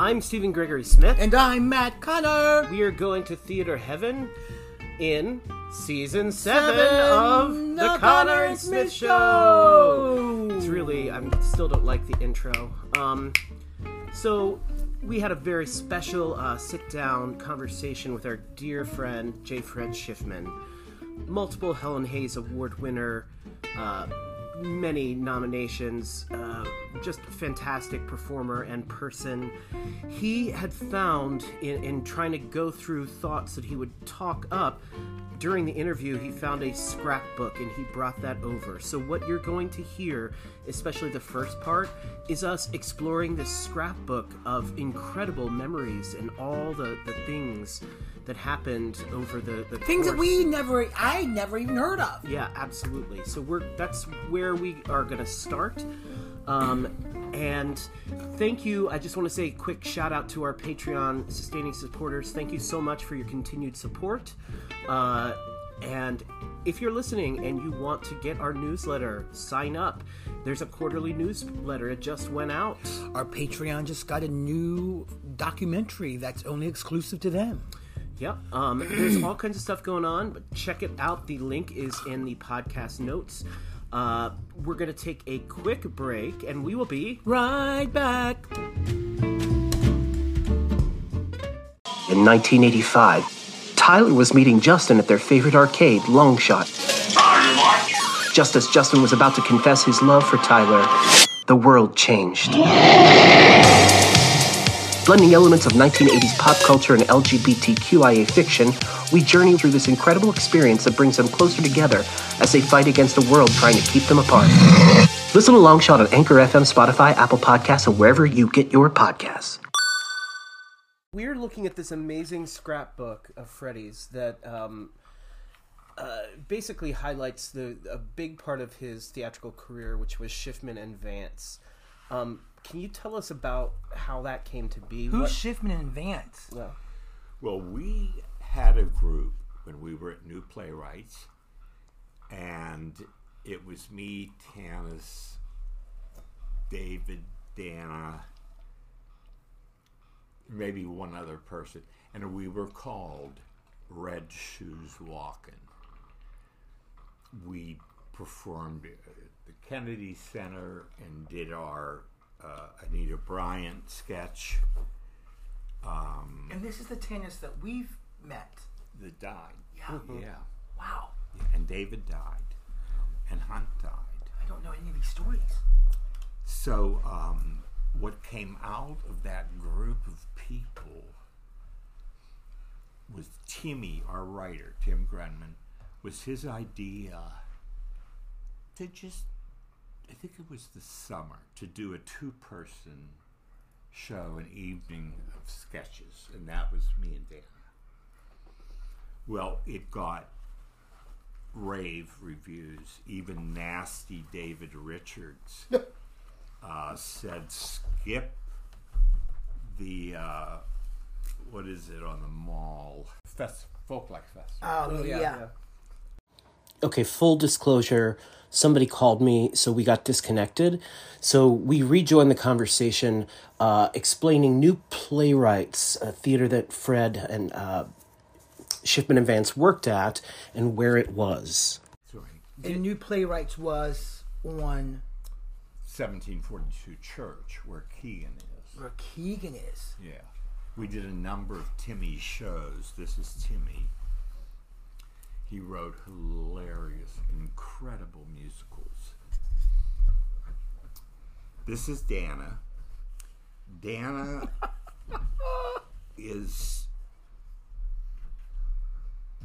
I'm Stephen Gregory Smith. And I'm Matt Conner. We are going to Theater Heaven in season seven, seven of The, the Conner and Smith Show. It's really, I still don't like the intro. Um, so we had a very special uh, sit-down conversation with our dear friend J. Fred Shiffman, multiple Helen Hayes Award winner. Uh, many nominations, uh, just fantastic performer and person. He had found in, in trying to go through thoughts that he would talk up during the interview, he found a scrapbook and he brought that over. So, what you're going to hear, especially the first part, is us exploring this scrapbook of incredible memories and all the, the things that happened over the, the things course. that we never I never even heard of. Yeah, absolutely. So we're that's where we are going to start. Um, and thank you. I just want to say a quick shout out to our Patreon sustaining supporters. Thank you so much for your continued support. Uh, and if you're listening and you want to get our newsletter, sign up. There's a quarterly newsletter. It just went out. Our Patreon just got a new documentary that's only exclusive to them. Yep. Um, there's all kinds of stuff going on, but check it out. The link is in the podcast notes. Uh, we're going to take a quick break, and we will be right back. In 1985, Tyler was meeting Justin at their favorite arcade, Longshot. Just as Justin was about to confess his love for Tyler, the world changed blending elements of 1980s pop culture and LGBTQIA fiction, we journey through this incredible experience that brings them closer together as they fight against a world trying to keep them apart. Listen to Longshot on Anchor FM, Spotify, Apple Podcasts, and wherever you get your podcasts. We're looking at this amazing scrapbook of Freddie's that um, uh, basically highlights the a big part of his theatrical career, which was Shiffman and Vance. Um, can you tell us about how that came to be? Who's what... Shiffman and Vance? Well, well, we had a group when we were at New Playwrights, and it was me, Tanis, David, Dana, maybe one other person, and we were called Red Shoes Walking. We performed at the Kennedy Center and did our uh, Anita Bryant sketch. Um, and this is the tennis that we've met. That died. Yeah. Mm-hmm. Yeah. Wow. Yeah, and David died. Um, and Hunt died. I don't know any of these stories. So, um, what came out of that group of people was Timmy, our writer, Tim Grundmann, was his idea to just I think it was the summer to do a two person show, an evening of sketches, and that was me and Dana. Well, it got rave reviews. Even nasty David Richards uh, said, "Skip the uh, what is it on the mall? Fest Folklife Fest." Oh, oh yeah. yeah. Okay, full disclosure somebody called me, so we got disconnected. So we rejoined the conversation, uh, explaining new playwrights, a theater that Fred and uh, Shiffman and Vance worked at, and where it was. Sorry. And New Playwrights was on 1742 Church, where Keegan is. Where Keegan is. Yeah. We did a number of Timmy shows. This is Timmy. He wrote hilarious, incredible musicals. This is Dana. Dana is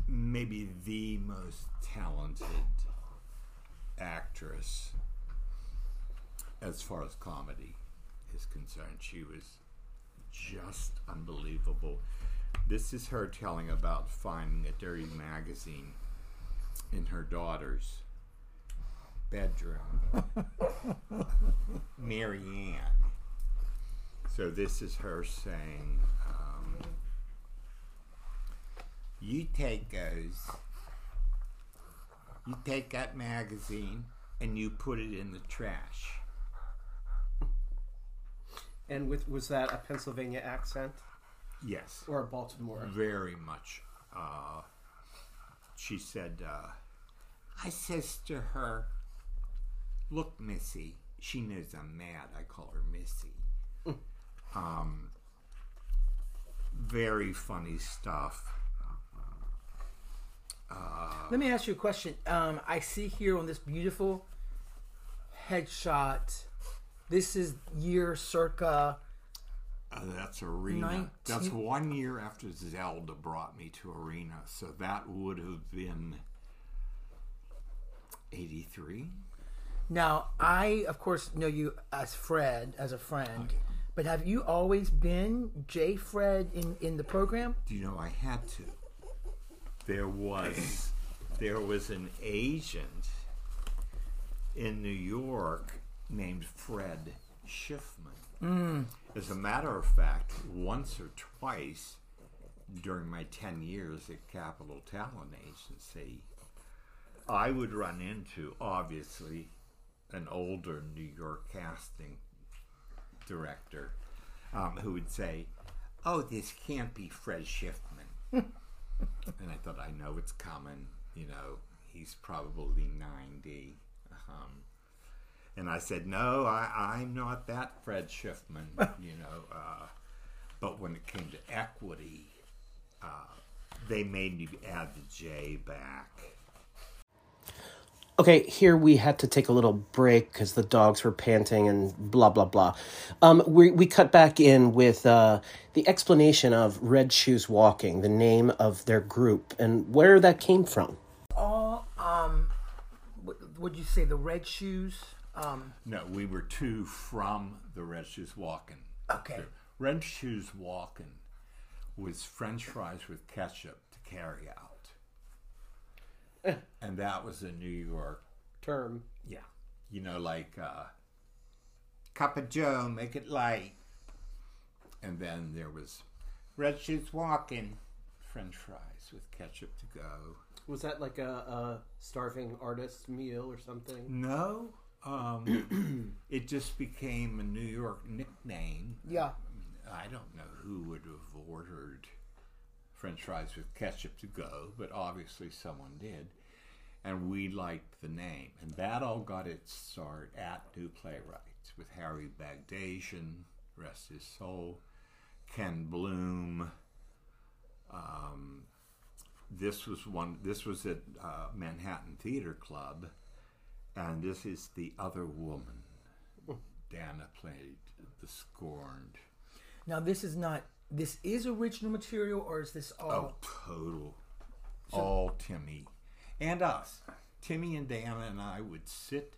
maybe the most talented actress as far as comedy is concerned. She was just unbelievable. This is her telling about finding a dirty magazine in her daughter's bedroom. Mary Ann. So this is her saying, um, "You take those, you take that magazine, and you put it in the trash." And with was that a Pennsylvania accent Yes. or Baltimore? very much. Uh, she said, uh, I says to her, Look, Missy, she knows I'm mad. I call her Missy. um, very funny stuff. Let me ask you a question. Um, I see here on this beautiful headshot. This is year circa. Uh, that's Arena. Nineteen- That's one year after Zelda brought me to Arena. So that would have been 83. Now, I of course know you as Fred, as a friend. But have you always been J. Fred in in the program? Do you know I had to? There was there was an agent in New York named Fred Schiffman. As a matter of fact, once or twice during my ten years at Capital Talent Agency, I would run into obviously an older New York casting director um, who would say, "Oh, this can't be Fred Schiffman." and I thought, I know it's coming. You know, he's probably ninety. Um, and I said, "No, I, I'm not that Fred Schiffman." you know, uh, but when it came to equity, uh, they made me add the J back. Okay, here we had to take a little break because the dogs were panting and blah blah blah. Um, we we cut back in with uh, the explanation of Red Shoes Walking, the name of their group, and where that came from. All um, what would you say? The red shoes. Um, No, we were two from the Red Shoes Walking. Okay. The Red Shoes Walking was French fries with ketchup to carry out. and that was a New York, Term. yeah. You know, like uh, Cup of Joe, make it light. And then there was Red Shoes Walking, French fries with ketchup to go. Was that like a, a starving artist meal or something? No, um, it just became a New York nickname. yeah. I don't know who would have ordered French fries with ketchup to go, but obviously someone did. And we liked the name. And that all got its start at New Playwrights with Harry Bagdasian, rest his soul, Ken Bloom. Um, this was one. This was at uh, Manhattan Theater Club, and this is the other woman. Dana played the scorned. Now this is not. This is original material, or is this all? Oh, total. All Timmy. And us. Timmy and Dana and I would sit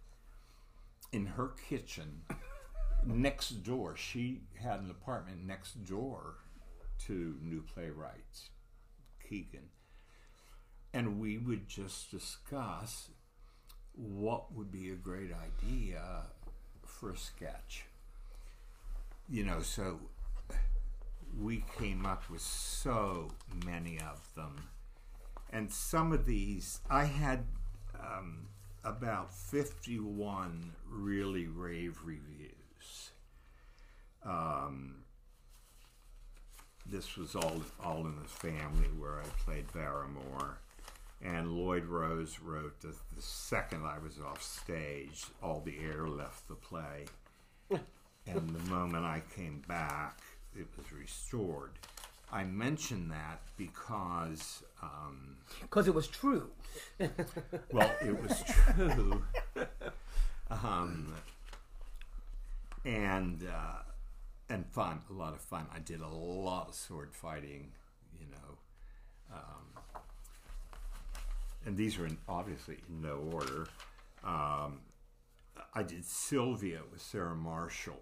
in her kitchen next door. She had an apartment next door to New Playwrights, Keegan. And we would just discuss what would be a great idea for a sketch. You know, so we came up with so many of them. And some of these, I had um, about 51 really rave reviews. Um, this was all, all in the family where I played Barrymore. And Lloyd Rose wrote that the second I was off stage, all the air left the play. and the moment I came back, it was restored. I mention that because, um, Because it was true. well, it was true. um, and uh, and fun, a lot of fun. I did a lot of sword fighting, you know. Um, and these are in, obviously in no order. Um, I did Sylvia with Sarah Marshall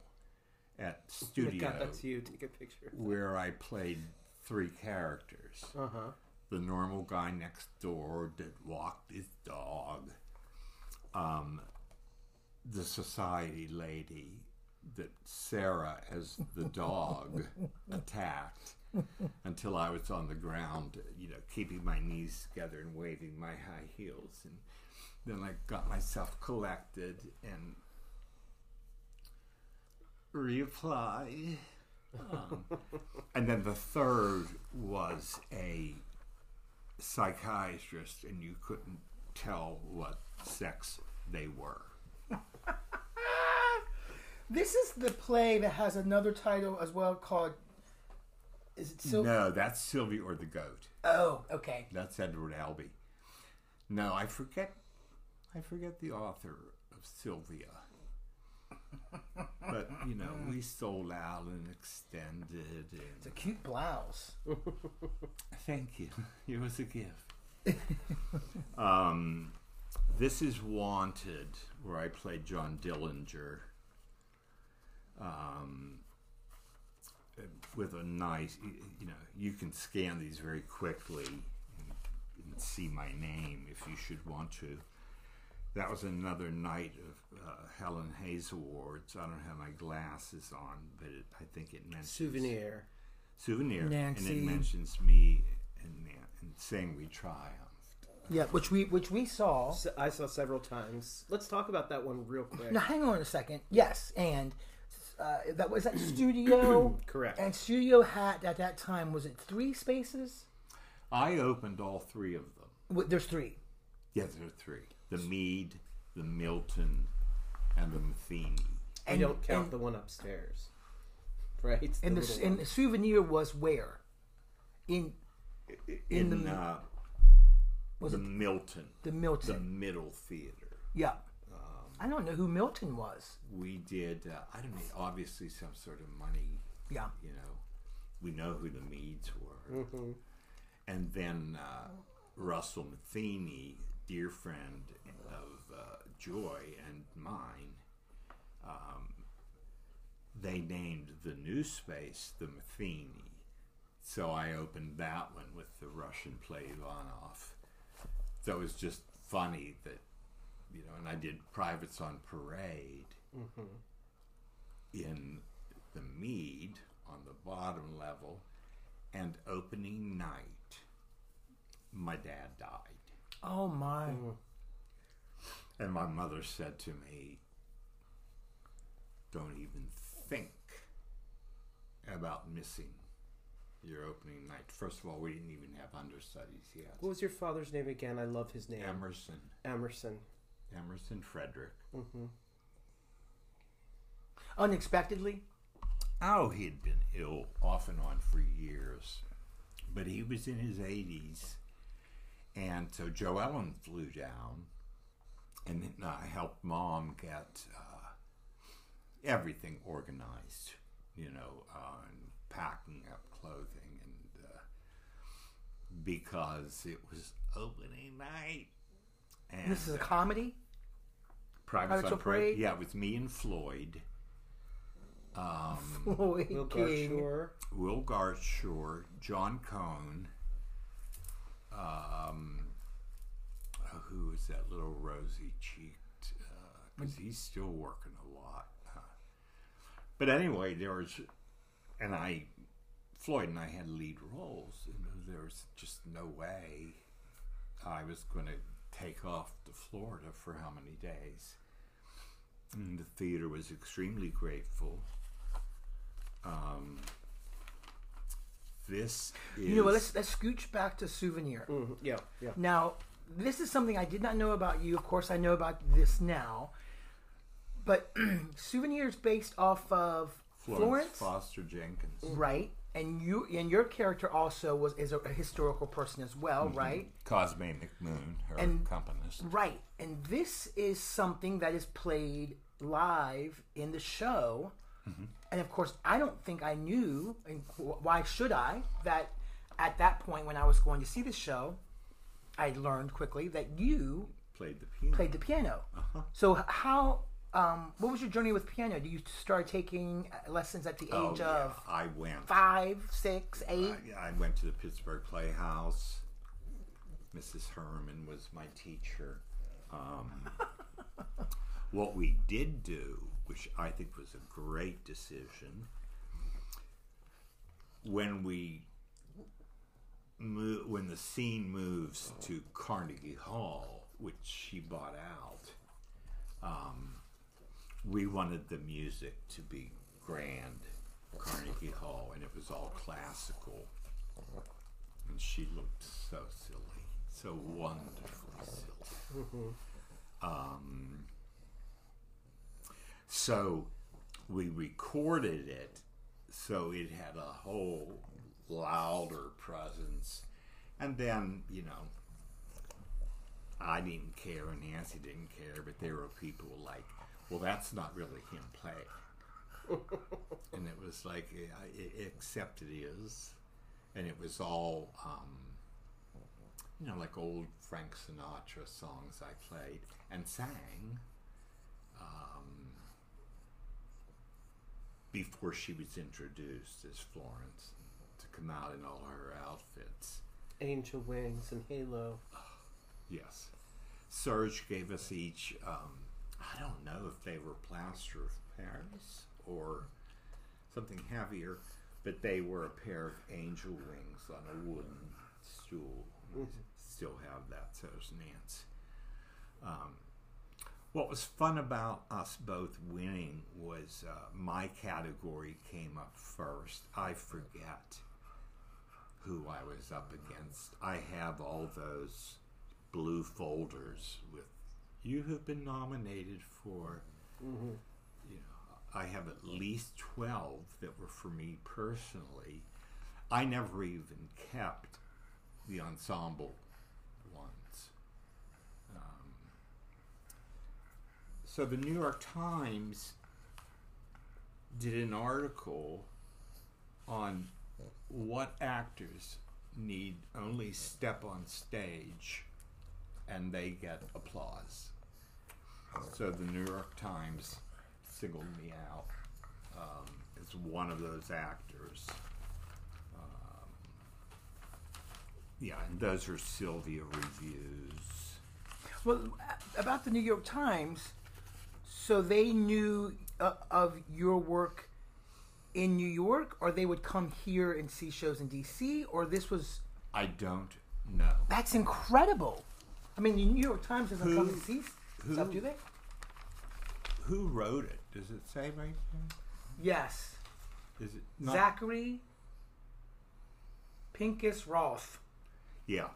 at Studio God, that's you. Take a picture. where I played three characters. Uh huh. The normal guy next door that walked his dog. Um, the society lady that Sarah, as the dog, attacked until I was on the ground, you know, keeping my knees together and waving my high heels. And then I got myself collected and reply. Um, and then the third was a psychiatrist, and you couldn't tell what sex they were. This is the play that has another title as well called. Is it Sil- No, that's Sylvia or the Goat. Oh, okay. That's Edward Albee. No, I forget. I forget the author of Sylvia. but you know, we sold out and extended, It's a cute blouse. thank you. It was a gift. um, this is Wanted, where I played John Dillinger. Um, with a nice, you know, you can scan these very quickly and, and see my name if you should want to. That was another night of uh, Helen Hayes Awards. I don't have my glasses on, but it, I think it mentions Souvenir. souvenir, and it mentions me and, and saying we triumphed. Yeah, which we which we saw. I saw several times. Let's talk about that one real quick. Now, hang on a second. Yes, and uh, that was that studio. Correct. And studio had at that time was it three spaces? I opened all three of them. W- There's three. Yes, there are three: the Mead, the Milton, and the Metheny. I And- don't count and- the one upstairs. Right? It's And the, and the souvenir was where? In in In the uh, was the it Milton, the Milton, the Middle Theater. yeah. I don't know who Milton was. We did. Uh, I don't know. Obviously, some sort of money. Yeah. You know, we know who the Meads were, and then uh, Russell Metheny, dear friend of uh, Joy and mine. Um, they named the new space the Metheny. So I opened that one with the Russian play Ivanov. So it was just funny that, you know, and I did Privates on Parade mm-hmm. in the Mead on the bottom level, and opening night, my dad died. Oh my. Mm-hmm. And my mother said to me, Don't even think about missing your opening night. First of all, we didn't even have understudies yet. What was your father's name again? I love his name. Emerson, Emerson. Emerson Frederick. Unexpectedly. Oh, he'd been ill off and on for years, but he was in his 80s. And so Joe Ellen flew down, and then I helped mom get uh, everything organized, you know, uh, and packing up clothing, and uh, because it was opening night. And This is a comedy. Private Private on Parade. Parade? Yeah, with me and Floyd. Um, Floyd Will King. Gartshore. Will Gartshore, John Cohn, um, uh, who is that little rosy cheeked? Because he's still working a lot. Uh, but anyway, there was, and I, Floyd and I had lead roles, and there was just no way I was going to take off to Florida for how many days. And the theater was extremely grateful. Um, this is You know? Let's let's scooch back to souvenir. Mhm, Yeah, yeah. Now, this is something I did not know about you. Of course, I know about this now. But souvenirs based off of Florence, Florence, Foster Jenkins. right? And you and your character also was is a, a historical person as well, mm-hmm. right? Cosme McMoon, her And- accompanist. Right. And this is something that is played live in the show. Mm-hmm. And of course, I don't think I knew, and why should I, that at that point when I was going to see the show, I learned quickly that you Played the piano. played the piano. Uh-huh. So, how, um, what was your journey with piano? Did you start taking uh, lessons at the oh, age yeah, of I went. five, six, eight? I, I went to the Pittsburgh Playhouse. Mrs. Herman was my teacher. Um, what we did do, which I think was a great decision, when we mo- when the scene moves to Carnegie Hall, which she bought out, um, we wanted the music to be grand Carnegie Hall, and it was all classical. And she looked so silly, so wonderfully silly. Um, so we recorded it so it had a whole louder presence. And then, you know, I didn't care and Nancy didn't care, but there were people like, well, that's not really him playing. and it was like, except it is. And it was all, um, you know, like old Frank Sinatra songs I played and sang. Um, before she was introduced as Florence to come out in all her outfits. Angel Wings and Halo. Yes. Serge gave us each, um, I don't know if they were plaster of Paris or something heavier, but they were a pair of angel wings on a wooden stool. Mm-hmm. Still have that, so does Nance. Um, what was fun about us both winning was uh, my category came up first. I forget who I was up against. I have all those blue folders with you have been nominated for. Mm-hmm. You know, I have at least twelve that were for me personally. I never even kept the ensemble ones. Um, So the New York Times did an article on what actors need only step on stage and they get applause. So the New York Times singled me out um, as one of those actors. Um, yeah, and those are Sylvia reviews. Well, about the New York Times, so they knew uh, of your work in New York, or they would come here and see shows in DC, or this was. I don't know. That's incredible. I mean, the New York Times doesn't who, come and see who, stuff, do they? Who wrote it? Does it say right there? Yes. Is it not? Zachary Pincus Roth? Yeah.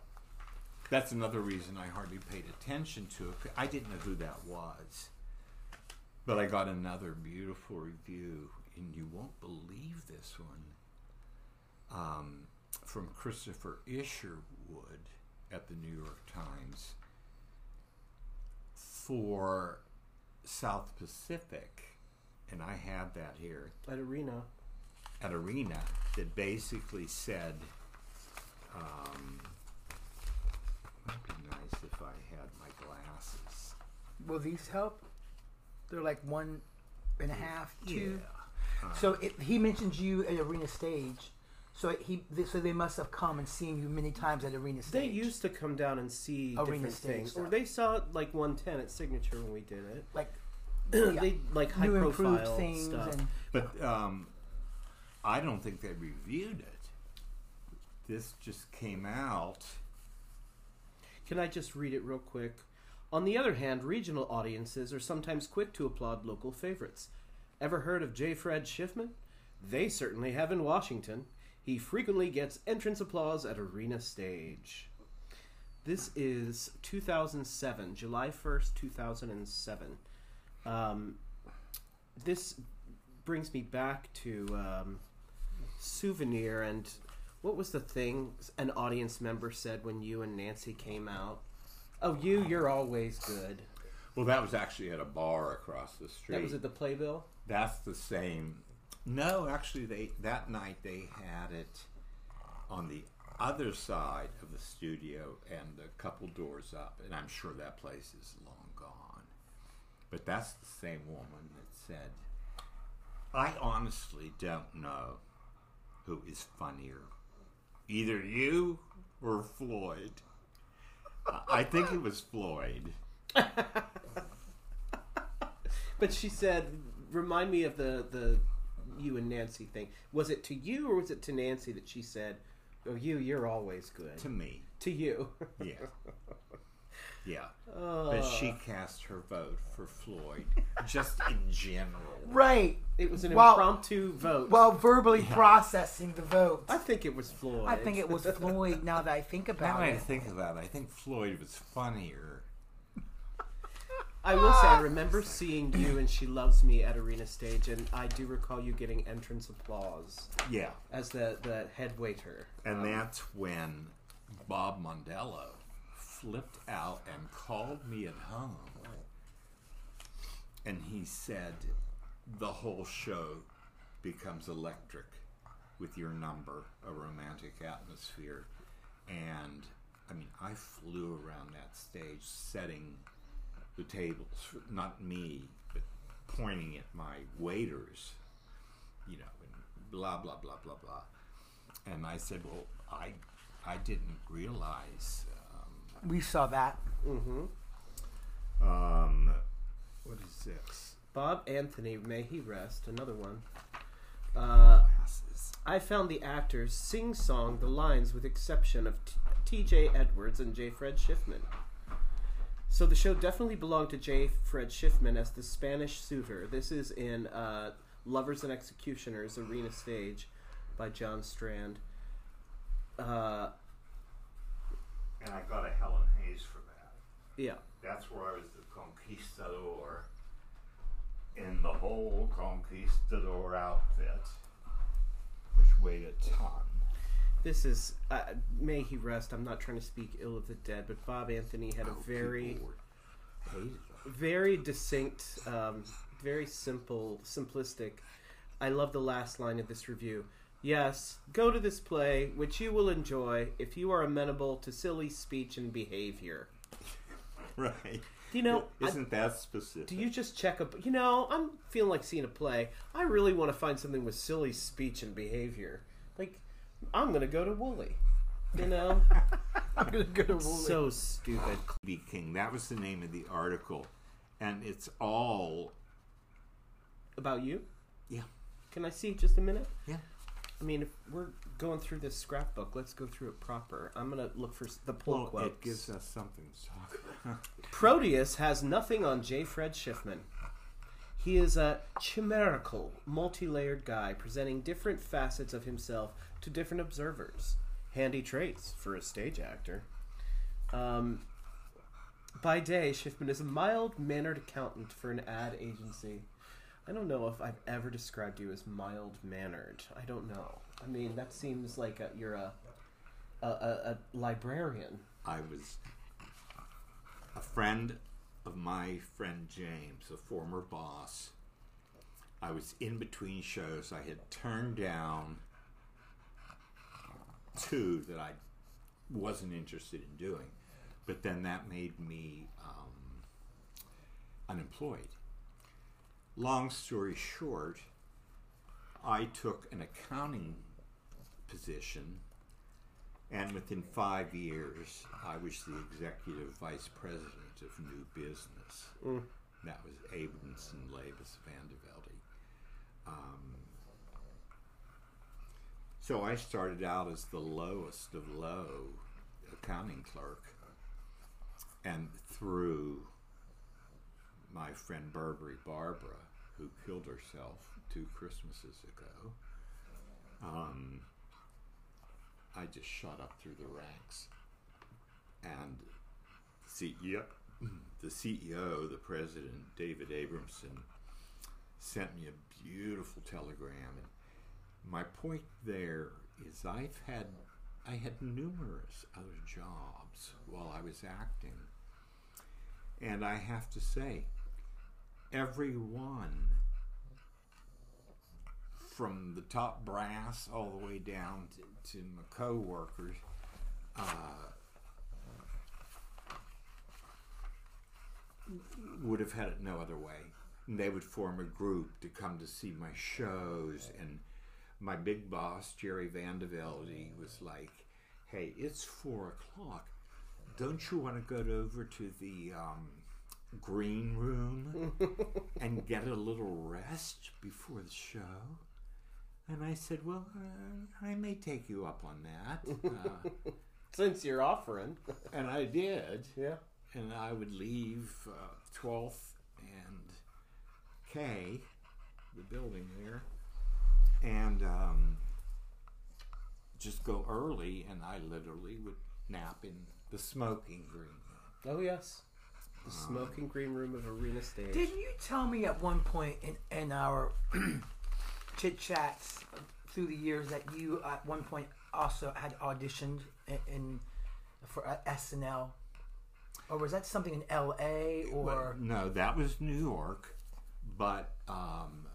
That's another reason I hardly paid attention to it. I didn't know who that was. But I got another beautiful review, and you won't believe this one, um, from Christopher Isherwood at the New York Times for South Pacific, and I have that here at Arena. At Arena, that basically said, um, "Might be nice if I had my glasses." Will these help? They're like one and a half, two. Yeah. Uh, so it, he mentions you at Arena Stage. So he, so they must have come and seen you many times at Arena Stage. They used to come down and see Arena different things, stuff. or they saw like 110 at Signature when we did it. Like yeah. they like high New profile things stuff. And, but um, I don't think they reviewed it. This just came out. Can I just read it real quick? On the other hand, regional audiences are sometimes quick to applaud local favorites. Ever heard of J. Fred Shiffman? They certainly have in Washington. He frequently gets entrance applause at arena stage. This is 2007, July 1st, 2007. Um, this brings me back to um, Souvenir and what was the thing an audience member said when you and Nancy came out? Oh, you, you're always good. Well, that was actually at a bar across the street. That was at the Playbill. That's the same. No, actually, they that night they had it on the other side of the studio and a couple doors up, and I'm sure that place is long gone. But that's the same woman that said, "I honestly don't know who is funnier, either you or Floyd." I think it was Floyd. but she said, "Remind me of the the you and Nancy thing. Was it to you or was it to Nancy that she said, "Oh, you, you're always good." To me. To you. Yeah. Yeah. Oh. But she cast her vote for Floyd, just in general. Right. It was an Well- impromptu vote. While verbally processing the vote. I think it was Floyd. I think it was Floyd. Now that I think about Now about I think about it, I think Floyd was funnier. I will say, I ah. remember seeing you and She Loves Me at Arena Stage, and I do recall you getting entrance applause Yeah. as the, the head waiter. And that's when Bob Mondello flipped out and called me at home. And he said, The whole show becomes electric with your number, a romantic atmosphere. And I mean, I flew around that stage setting the tables, not me, but pointing at my waiters, you know, and blah, blah, blah, blah, blah. And I said, Well, I, I didn't realize. Um, we saw that. um, what is this? Bob Anthony, may he rest, another one. Uh, Glasses. I found the actors sing song the lines with exception of T- T.J. Edwards and J. Fred Shiffman. So the show definitely belonged to J. Fred Shiffman as the Spanish suitor. This is in uh, Lovers and Executioners Arena Stage by John Strand. Uh, And I got a Helen Hayes for that. yeah. That's where I was the conquistador in the whole conquistador outfit, which weighed a ton. This is, uh, may he rest. I'm not trying to speak ill of the dead, but Bob Anthony had a Oh, very. people were- hated her. very distinct, um, very simple, simplistic. I love the last line of this review. Yes, go to this play, which you will enjoy if you are amenable to silly speech and behavior. Right. You know, isn't that specific? do you just check up? You know, I'm feeling like seeing a play. I really want to find something with silly speech and behavior. Like, I'm gonna go to Woolly. You know, I'm gonna go to Woolly. so stupid. B. King. That was the name of the article, and it's all About you? yeah, Can I see just a minute? yeah. I mean, if we're going through this scrapbook, let's go through it proper. I'm gonna look for the pull Well, quotes. it gives us something to talk about. Proteus has nothing on J. Fred Shiffman. He is a chimerical, multi-layered guy presenting different facets of himself to different observers. Handy traits for a stage actor. Um, by day, Shiffman is a mild-mannered accountant for an ad agency. I don't know if I've ever described you as mild-mannered. I don't know. I mean, that seems like a, you're a, a, a, a librarian. I was a friend of my friend James, a former boss. I was in between shows. I had turned down two that I wasn't interested in doing, but then that made me um, unemployed. Long story short, I took an accounting position and within five years, I was the executive vice president of new business. That was Abramson Labus Vandevelde. Um, so I started out as the lowest of low accounting clerk. And through my friend Burberry Barbara, who killed herself two Christmases ago, um, I just shot up through the ranks. And CEO, the CEO, the president, David Abramson, sent me a beautiful telegram. And my point there is I've had I had numerous other jobs while I was acting. And I have to say, every one from the top brass all the way down to, to my co-workers uh, would have had it no other way and they would form a group to come to see my shows and my big boss jerry vandevelde was like hey it's four o'clock don't you want to go over to the um, green room and get a little rest before the show and I said, "Well, uh, I may take you up on that," uh, Since you're offering. and I did. Yeah. and I would leave uh, 12th and K, the building there, and um, just go early, and I literally would nap in the smoking green room. Oh yes, the smoking green room of Arena Stage. Didn't you tell me at one point in, in our chit chats through the years that you at one point also had auditioned in, in for uh, SNL, or was that something in L.A. or Well, no, that was New York, but um,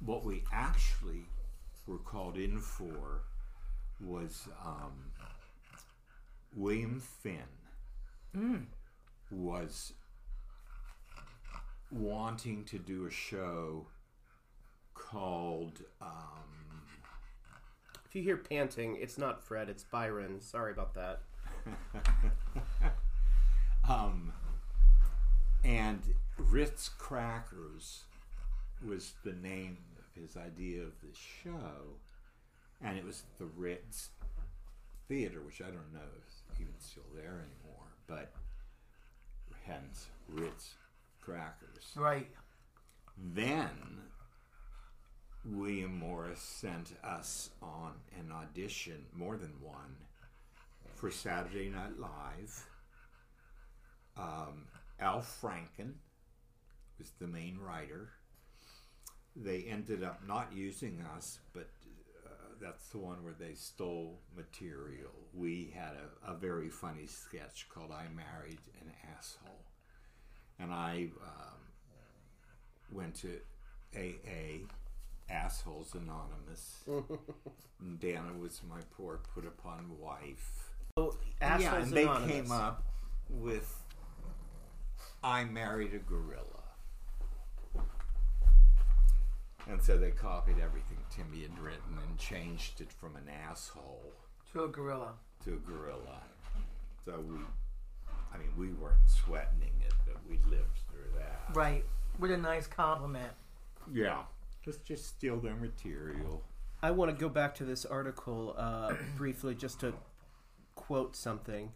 what we actually were called in for was um, William Finn was wanting to do a show called um, If you hear panting, it's not Fred, it's Byron. Sorry about that. Um, and Ritz Crackers was the name his idea of the show, and it was the Ritz Theater, which I don't know if it's even still there anymore, but hence Ritz Crackers. right? Then William Morris sent us on an audition, more than one, for Saturday Night Live. Um, Al Franken was the main writer. They ended up not using us, but uh, that's the one where they stole material. We had a, a very funny sketch called I Married an Asshole. And I um, went to AA, Assholes Anonymous. and Dana was my poor put upon wife. Oh, Assholes yeah, and they Anonymous. came up with I Married a Gorilla. And so they copied everything Timmy had written and changed it from an asshole To a gorilla. to a gorilla. So we, I mean, we weren't sweating it, but we lived through that. Right. What a nice compliment. Yeah. Let's just steal their material. I want to go back to this article uh, briefly just to quote something.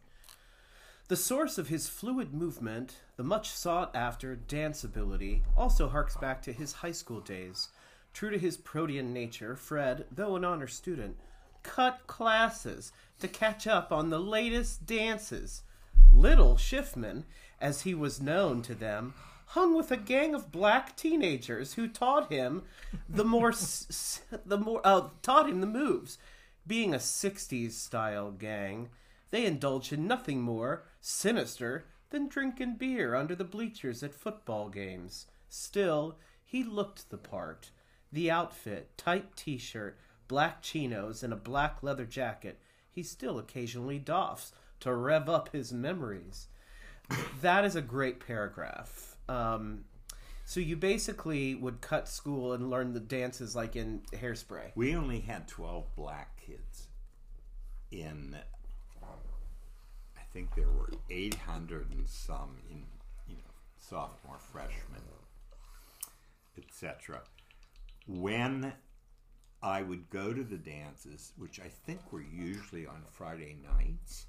The source of his fluid movement, the much sought after dance ability, also harks back to his high school days. True to his protean nature, Fred, though an honor student, cut classes to catch up on the latest dances. Little Shiffman, as he was known to them, hung with a gang of black teenagers who taught him the more s- the more uh, taught him the moves. Being a '60s style gang, they indulged in nothing more sinister than drinking beer under the bleachers at football games. Still, he looked the part. The outfit, tight t-shirt, black chinos, and a black leather jacket he still occasionally doffs to rev up his memories. That is a great paragraph. Um, so you basically would cut school and learn the dances like in Hairspray. We only had 12 black kids in, I think there were 800 and some in, you know, sophomore, freshman, etc. When I would go to the dances, which I think were usually on Friday nights,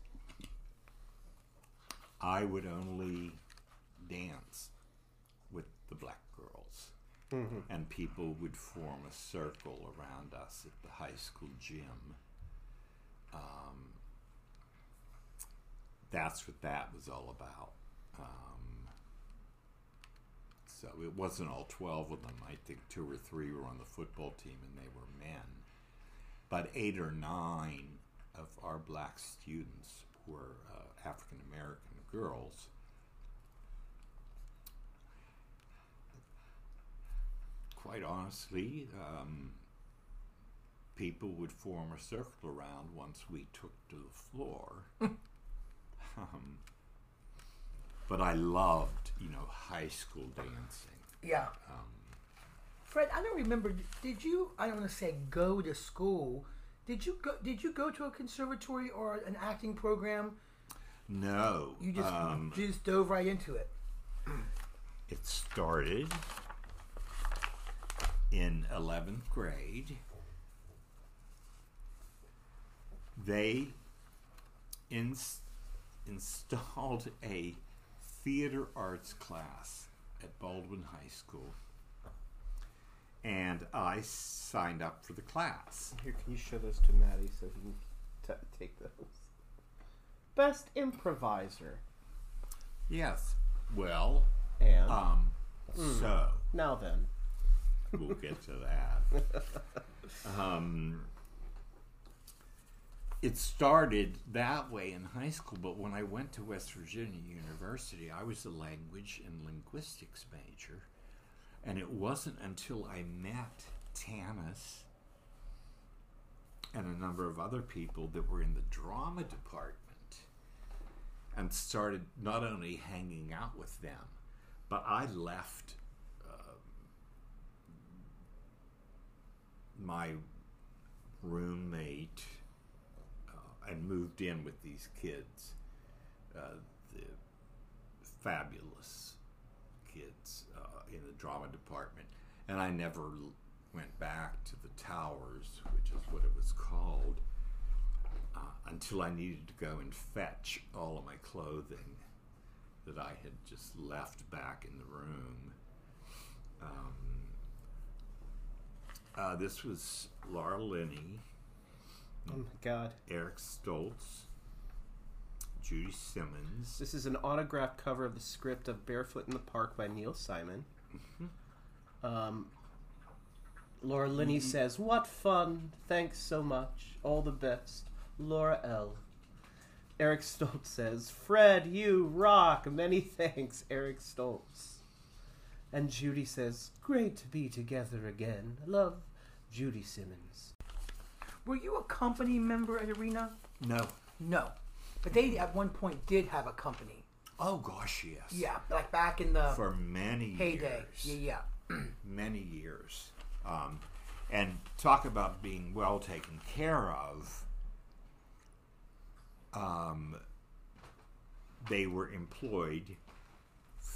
I would only dance with the black girls. And people would form a circle around us at the high school gym. Um, that's what that was all about. Um, so it wasn't all 12 of them. I think two or three were on the football team and they were men. But eight or nine of our black students were uh, African American girls. Quite honestly, um, people would form a circle around once we took to the floor. um, but I loved, you know, high school dancing. Yeah. Fred, I don't remember. Did you? I don't want to say go to school. Did you go? Did you go to a conservatory or an acting program? No, You just um, you just dove right into it. it started in 11th grade. They ins- installed a theater arts class at Baldwin High School, and I signed up for the class. Here, can you show those to Maddie so he can t- take those? Best improviser. Yes. Well, And um, so now then, we'll get to that. um, it started that way in high school, but when I went to West Virginia University, I was a language and linguistics major. And it wasn't until I met Tanis and a number of other people that were in the drama department and started not only hanging out with them, but I left um, my roommate and moved in with these kids, uh, the fabulous kids uh, in the drama department, and I never went back to the towers, which is what it was called, uh, until I needed to go and fetch all of my clothing that I had just left back in the room. Um, uh, this was Laura Linney, oh my god, Eric Stoltz, Judy Simmons. this is an autographed cover of the script of Barefoot in the Park by Neil Simon. Um, Laura Linney says, "What fun! Thanks so much. All the best, Laura L." Eric Stoltz says, "Fred, you rock. Many thanks, Eric Stoltz." And Judy says, "Great to be together again. Love, Judy Simmons." Were you a company member at Arena? No. No. But they at one point did have a company. Oh gosh, yes. Yeah, like back in the For many heyday. years. Yeah, yeah. Many years. Um, and talk about being well taken care of. Um, they were employed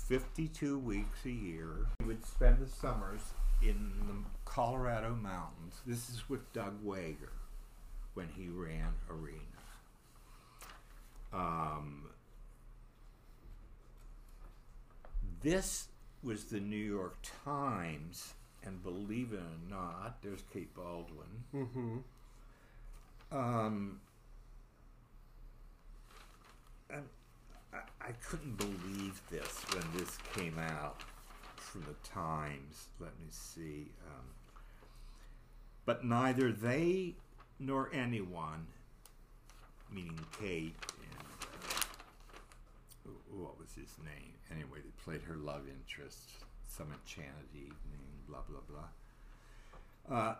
52 weeks a year. We would spend the summers in the Colorado mountains. This is with Doug Wager when he ran Arena. Um, this was the New York Times, and believe it or not, there's Kate Baldwin. Mm-hmm. Um, I, I couldn't believe this when this came out from the Times. Let me see. Um, but neither they nor anyone, meaning Kate and uh, what was his name? Anyway, they played her love interest. Some enchanted evening. Blah blah blah. Uh,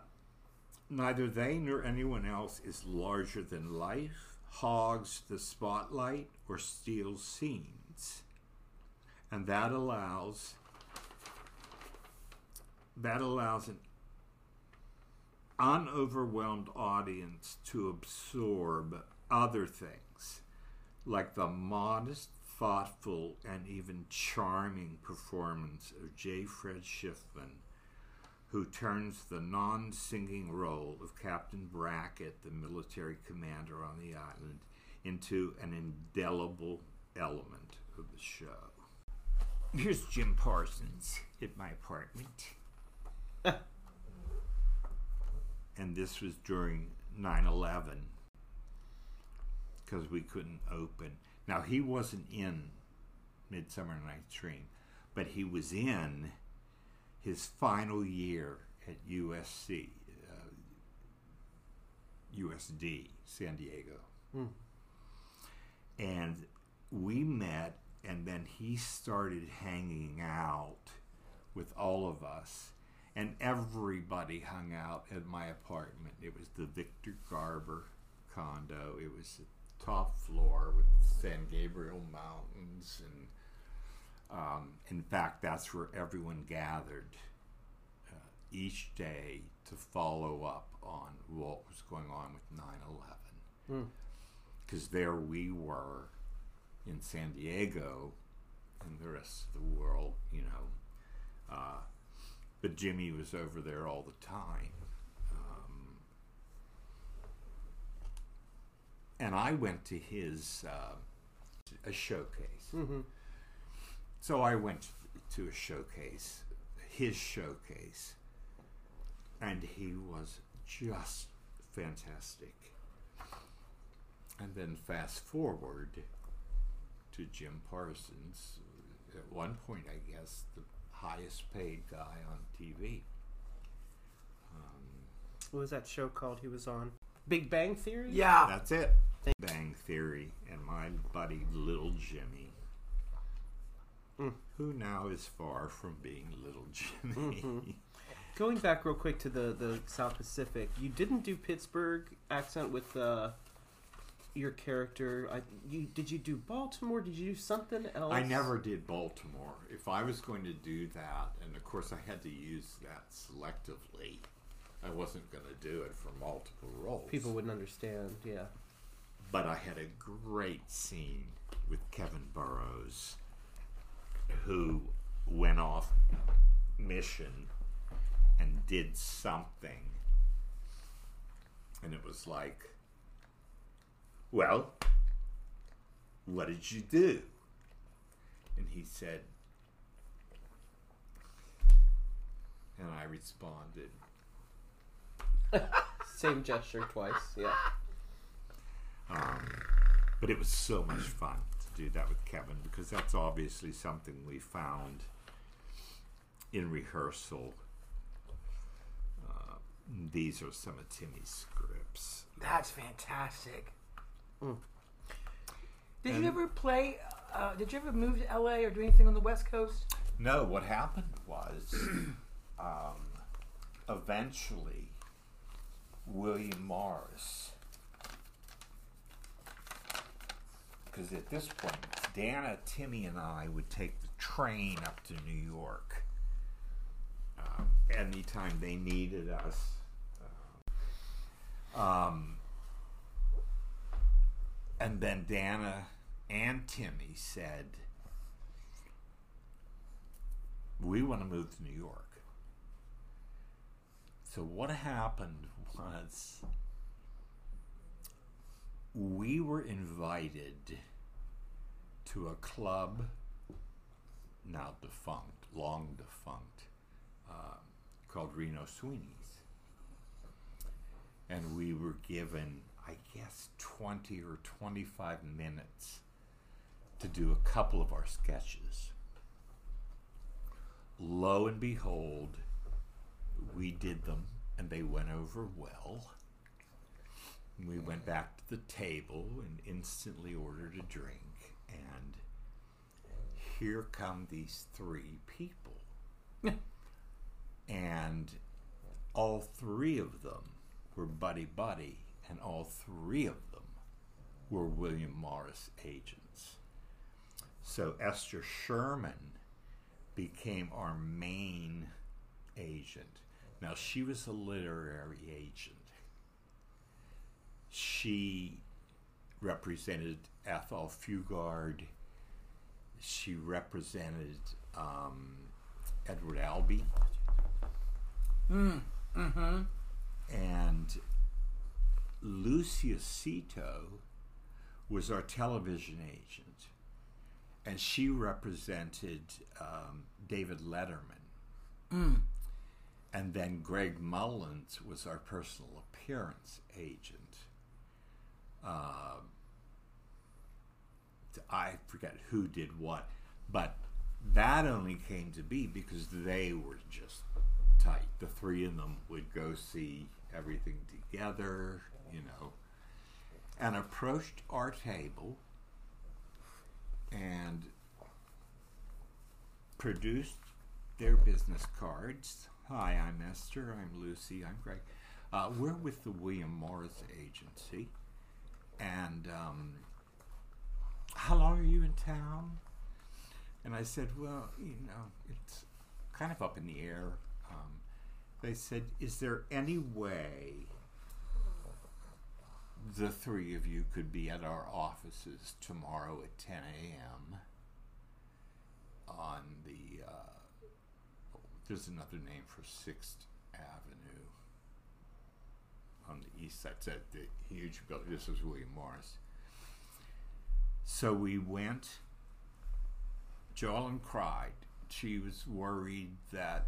Neither they nor anyone else is larger than life, hogs the spotlight, or steals scenes. And that allows that allows an unoverwhelmed audience to absorb other things, like the modest, thoughtful, and even charming performance of J. Fred Shiffman who turns the non singing role of Captain Brackett, the military commander on the island, into an indelible element of the show. Here's Jim Parsons at my apartment. and this was during 9 11 because we couldn't open. Now, he wasn't in Midsummer Night's Dream, but he was in his final year at USC, uh, USD, San Diego. Hmm. And we met, and then he started hanging out with all of us. And everybody hung out at my apartment. It was the Victor Garber condo. It was the top floor with the San Gabriel Mountains. And um, in fact, that's where everyone gathered uh, each day to follow up on what was going on with 9 11. Because there we were in San Diego, and the rest of the world, you know. Uh, but Jimmy was over there all the time. Um, and I went to his uh, a showcase. Mm-hmm. so I went to a showcase, his showcase, and he was just fantastic. And then fast forward to Jim Parsons, at one point, I guess, the highest paid guy on TV. Um, what was that show called he was on? Big Bang Theory? Yeah. That's it. Big Bang Theory and my buddy Little Jimmy, mm. who now is far from being Little Jimmy. Mm-hmm. Going back real quick to the, the South Pacific, you didn't do Pittsburgh accent with uh, your character. I, you did you do Baltimore? Did you do something else? I never did Baltimore. If I was going to do that, and of course I had to use that selectively, I wasn't going to do it for multiple roles. People wouldn't understand. Yeah. But I had a great scene with Kevin Burrows, who went off mission and did something. And it was like, well, what did you do? And he said, and I responded, Same gesture twice. Yeah. Um, but it was so much fun to do that with Kevin because that's obviously something we found in rehearsal. Uh, these are some of Timmy's scripts. That's fantastic. Mm. Did And- you ever play? Uh, did you ever move to LA or do anything on the West Coast? No, what happened was um, eventually William Morris, because at this point, Dana, Timmy, and I would take the train up to New York um, anytime they needed us. Um, and then Dana and Timmy said, we want to move to New York. So what happened was we were invited to a club now defunct, long defunct, uh, called Reno Sweeney's. And we were given, I guess, 20 or 25 minutes to do a couple of our sketches lo and behold, we did them and they went over well. We went back to the table and instantly ordered a drink, and here come these three people. and all three of them were buddy buddy, and all three of them were William Morris agents. So Esther Sherman became our main agent. Now, she was a literary agent. She represented Athol Fugard. She represented um, Edward Albee. And Lucia Cito was our television agent and she represented um, David Letterman. And then Greg Mullins was our personal appearance agent. Uh, I forget who did what, but that only came to be because they were just tight. The three of them would go see everything together, you know, and approached our table and produced their business cards. Hi, I'm Esther. I'm Lucy. I'm Greg. Uh, we're with the William Morris Agency. And um, how long are you in town? And I said, well, you know, it's kind of up in the air. Um, they said, is there any way the three of you could be at our offices tomorrow at 10 a.m. on the, uh, there's another name for 6th Avenue on the east side. It's at the huge building. This was William Morris. So we went Joellen cried. She was worried that,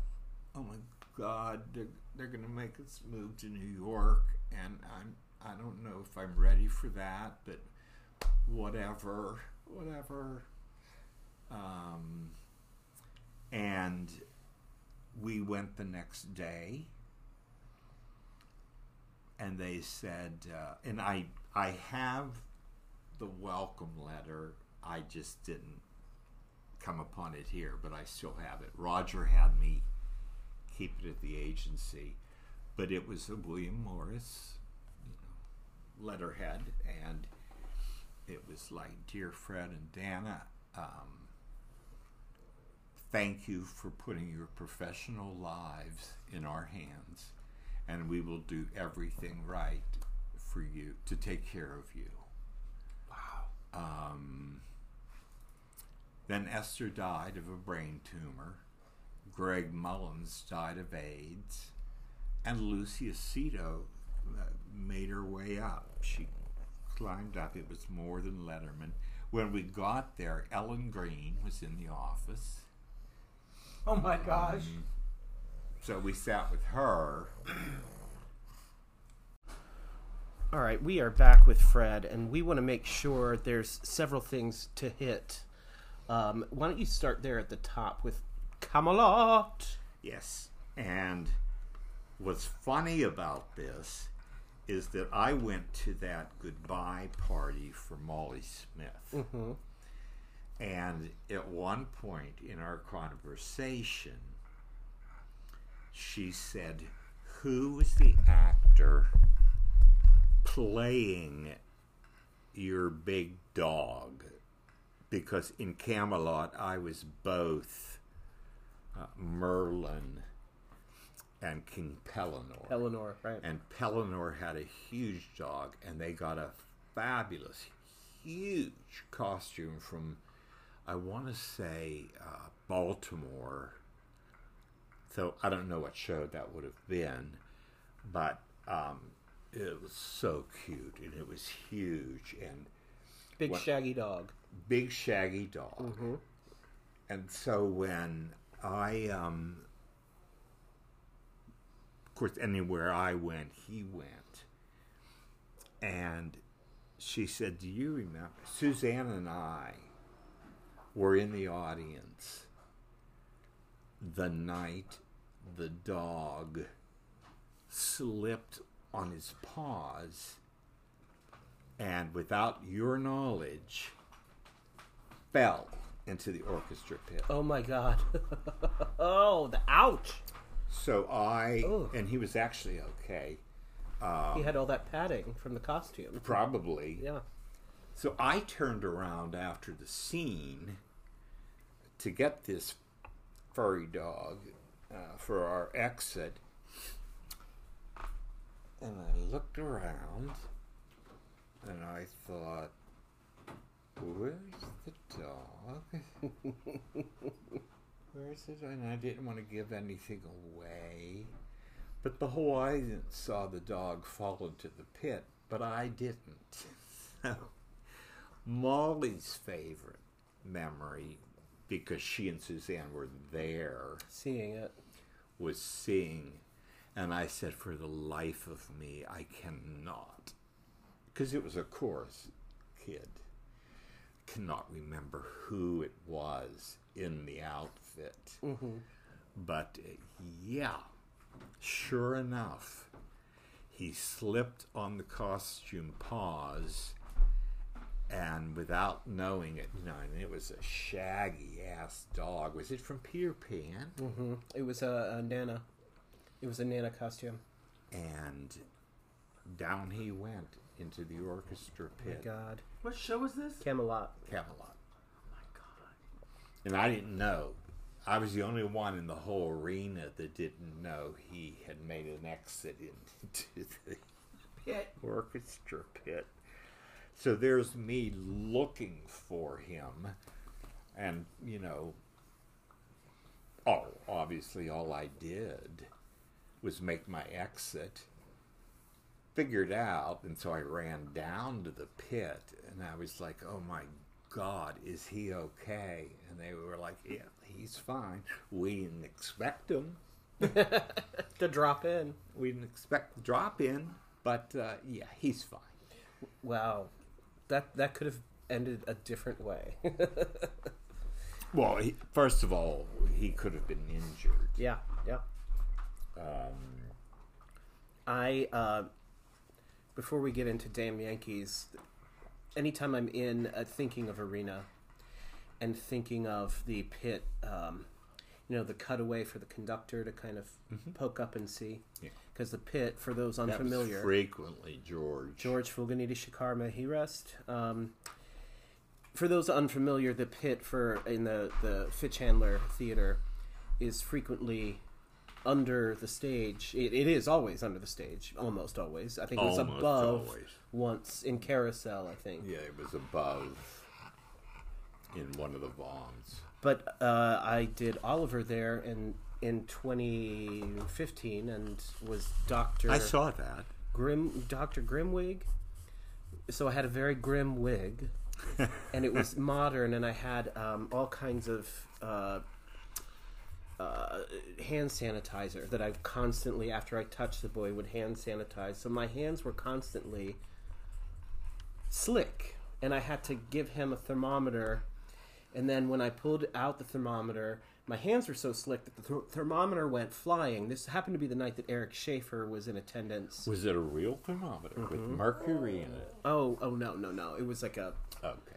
oh my God, they're, they're going to make us move to New York, and I'm I don't know if I'm ready for that, but whatever, whatever. Um, and we went the next day, and they said, uh, and I I have the welcome letter. I just didn't come upon it here, but I still have it. Roger had me keep it at the agency, but it was a William Morris letterhead, and it was like, "Dear Fred and Dana." Um, thank you for putting your professional lives in our hands, and we will do everything right for you to take care of you. Um, then Esther died of a brain tumor. Greg Mullins died of AIDS. And Lucia Cito made her way up. She climbed up. It was more than Letterman. When we got there, Ellen Green was in the office. Oh my gosh. So we sat with her. All right, we are back with Fred, and we want to make sure there's several things to hit. Um, why don't you start there at the top with Camelot? Yes. And what's funny about this is that I went to that goodbye party for Molly Smith. And at one point in our conversation, she said, Who was the actor playing your big dog? Because in Camelot, I was both uh, Merlin and King Pellinore. Eleanor, right? And Pellinore had a huge dog, and they got a fabulous, huge costume from, I want to say, uh, Baltimore. So I don't know what show that would have been, but um, it was so cute, and it was huge, and Big shaggy dog. big shaggy dog. And so when I, um, course, anywhere I went, he went. And she said, Do you remember? Suzanne and I were in the audience the night the dog slipped on his paws and without your knowledge fell into the orchestra pit. Oh my god. oh, the ouch. So I and he was actually okay, he had all that padding from the costume. probably. Yeah. So I turned around after the scene to get this furry dog uh, for our exit, and I looked around, and I thought, "Where's the dog? Where's it?" And I didn't want to give anything away, but the whole audience saw the dog fall into the pit, but I didn't. So. Molly's favorite memory, because she and Suzanne were there, Seeing it. was seeing, and I said, for the life of me, I cannot, because it was a chorus kid, cannot remember who it was in the outfit. But uh, yeah, sure enough, he slipped on the costume paws and without knowing it, you know, and it was a shaggy ass dog. Was it from Peter Pan? hmm It was a, a Nana. It was a Nana costume. And down he went into the orchestra My pit, god. What show was this? Camelot. Camelot. Oh my God. And I didn't know. I was the only one in the whole arena that didn't know he had made an exit into the Pit. orchestra pit. So there's me looking for him, and you know, oh, obviously, all I did was make my exit. Figured out, and so I ran down to the pit, and I was like, "Oh my God, is he okay? And they were like, Yeah, he's fine. We didn't expect him. to drop in. We didn't expect to drop in, but uh, yeah, he's fine. Wow, that that could have ended a different way. Well, he, first of all, he could have been injured. yeah, yeah. Um, I uh, before we get into damn Yankees, anytime I'm in uh, thinking of arena and thinking of the pit, um, you know, the cutaway for the conductor to kind of poke up and see, Yeah. because the pit, for those unfamiliar, frequently George. George Fulginiti-Shakar may he rest. Um, for those unfamiliar, the pit for in the the Fichandler Theater is frequently under the stage. It, it is always under the stage, almost always. I think it was Almost above always. once in Carousel. I think, Yeah, it was above in one of the VOMs. but uh, I did Oliver there in in 2015 and was Doctor. I saw that. Grim Dr. Grimwig. So I had a very grim wig, and it was modern, and I had um, all kinds of uh, uh, hand sanitizer that I constantly, after I touched the boy, would hand sanitize. So my hands were constantly slick, and I had to give him a thermometer. And then when I pulled out the thermometer, my hands were so slick that the th- thermometer went flying. This happened to be the night that Eric Schaeffer was in attendance. Was it a real thermometer with mm-hmm. mercury in it? Oh, oh no, no, no! It was like a, Okay.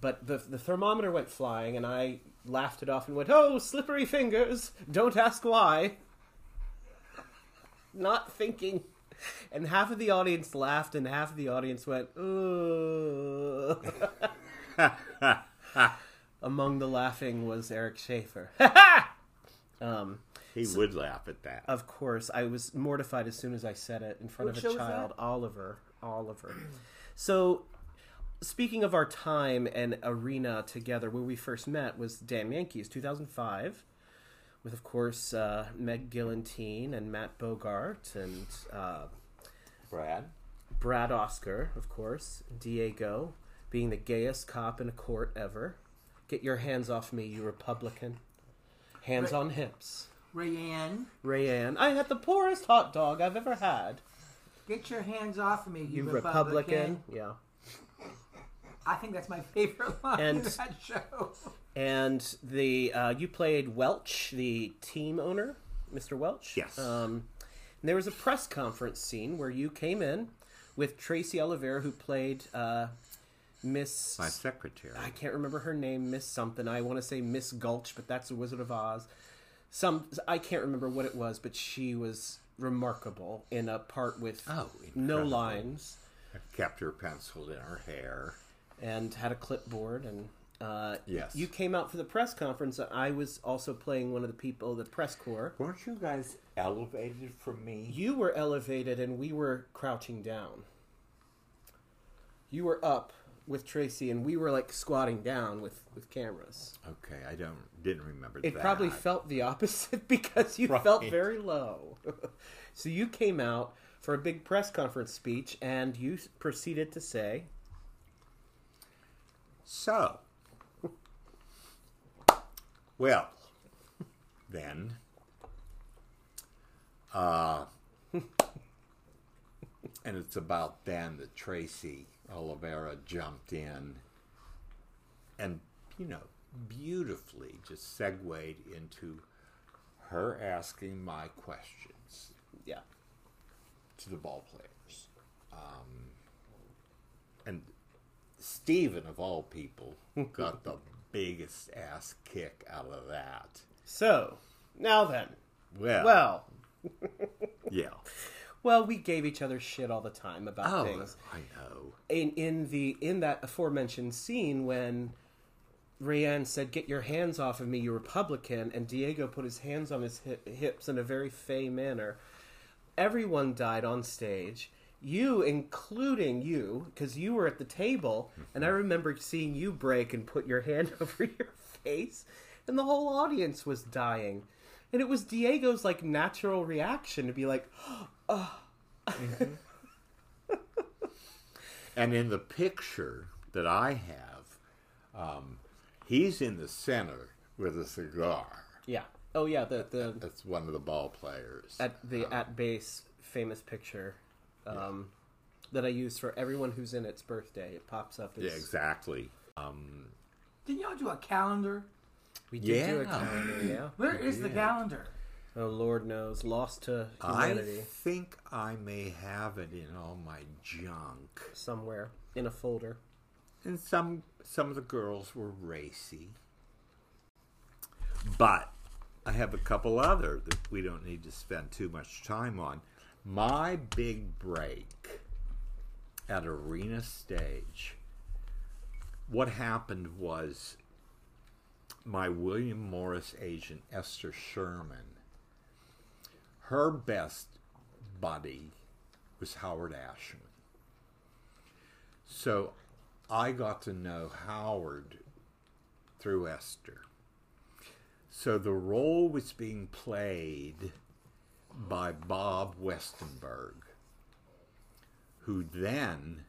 but the the thermometer went flying, and I laughed it off and went, "Oh, slippery fingers! Don't ask why." Not thinking, and half of the audience laughed, and half of the audience went, "Ooh." Among the laughing was Eric Schaeffer. um, He would laugh at that. of course, I was mortified as soon as I said it in front What of a child, Oliver. Oliver. So, speaking of our time and arena together, where we first met was Damn Yankees, 2005, with of course uh, Meg Gillentine and Matt Bogart and uh, Brad? Brad Oscar, of course, Diego, being the gayest cop in a court ever. Get your hands off me, you Republican. Hands Right. on hips. Rayanne, Rayanne, I had the poorest hot dog I've ever had. get your hands off me, you, You Republican. Republican. Yeah. I think that's my favorite line And- in that show. And the uh, you played Welch, the team owner, Mr. Welch. Yes. Um, and there was a press conference scene where you came in with Tracy Olivera, who played uh, Miss. My secretary. I can't remember her name, Miss something. I want to say Miss Gulch, but that's the Wizard of Oz. Some I can't remember what it was, but she was remarkable in a part with Oh, no lines I kept her penciled in her hair. and had a clipboard and. Uh, Yes. You came out for the press conference. I was also playing one of the people, the press corps. Weren't you guys elevated from me? You were elevated and we were crouching down. You were up with Tracy and we were like squatting down with, with cameras. Okay, I don't didn't remember that. It that. probably felt the opposite because you Right. felt very low. so you came out for a big press conference speech and you proceeded to say, So, well, then, uh, and it's about then that Tracy Olivera jumped in and, you know, beautifully just segued into her asking my questions yeah. to the ball players. Um, and Stephen, of all people, got the biggest ass kick out of that. So, now then. Well, Well, yeah. well, we gave each other shit all the time about Oh, things. I know. in in the in that aforementioned scene when Rayanne said, "Get your hands off of me, you Republican," and Diego put his hands on his hip, hips in a very fey manner. Everyone died on stage. You, including you, because you were at the table, and I mm-hmm. remember seeing you break and put your hand over your face, and the whole audience was dying. And it was Diego's like natural reaction to be like, And in the picture that I have, He's in the center with a cigar. Yeah. Oh yeah, the the That's one of the ball players. at the at base famous picture um, that I use for everyone who's in its birthday. It pops up. As, yeah, exactly. Um, Didn't y'all do a calendar? We did do a calendar. Yeah. Where is the calendar? Oh Lord knows, lost to humanity. I think I may have it in all my junk. somewhere in a folder. And some some of the girls were racy. But I have a couple other that we don't need to spend too much time on. My big break at Arena Stage. What happened was my William Morris agent Esther Sherman. Her best buddy was Howard Ashman. So I got to know Howard through Esther. So the role was being played by Bob Westenberg, who then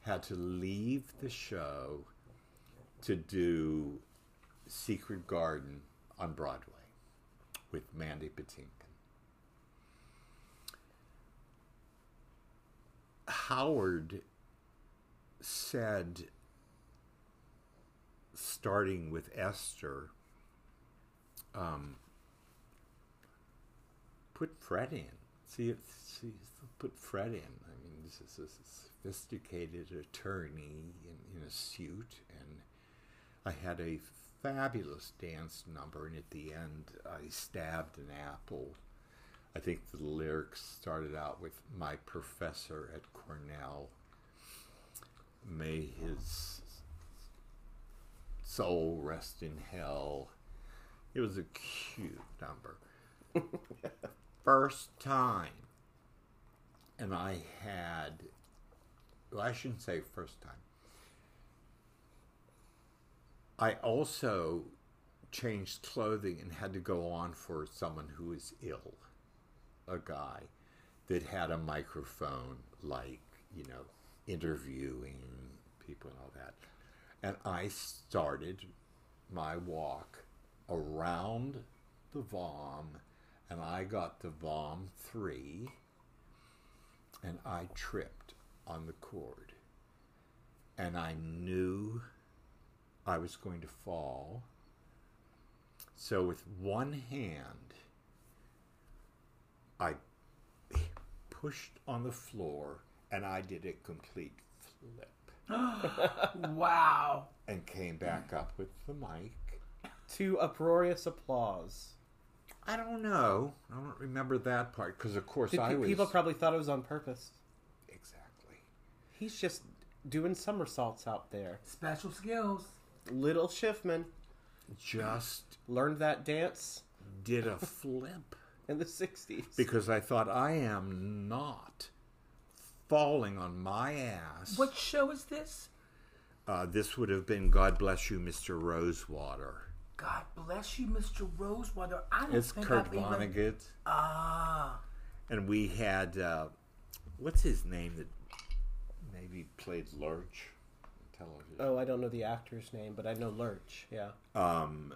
had to leave the show to do Secret Garden on Broadway with Mandy Patinkin. Howard said, starting with Esther, um, put Fred in. See, see, put Fred in. I mean, this is a sophisticated attorney in, in a suit, and I had a fabulous dance number, and at the end, I stabbed an apple. I think the lyrics started out with "My professor at Cornell." May his soul rest in hell. It was a cute number. First time. And I had, well, I shouldn't say first time. I also changed clothing and had to go on for someone who was ill. A guy that had a microphone, like, you know, interviewing people and all that. And I started my walk around the VOM, and I got the VOM 3, and I tripped on the cord. And I knew I was going to fall. So, with one hand, I pushed on the floor and I did a complete flip Wow. and came back up with the mic. To uproarious applause. I don't know. I don't remember that part because, of course, Did I pe- was people probably thought it was on purpose? exactly. He's just doing somersaults out there. Special skills. Little Shiffman Just learned that dance did a flip in the '60s. because I thought I am not falling on my ass. What show is this? Uh, this would have been God bless you, Mr. Rosewater. God bless you, Mr. Rosewater. I don't It's think Kurt I've even... Vonnegut. Ah. and we had uh, what's his name that maybe played Lurch television. oh, I don't know the actor's name, but I know Lurch. Yeah. Um,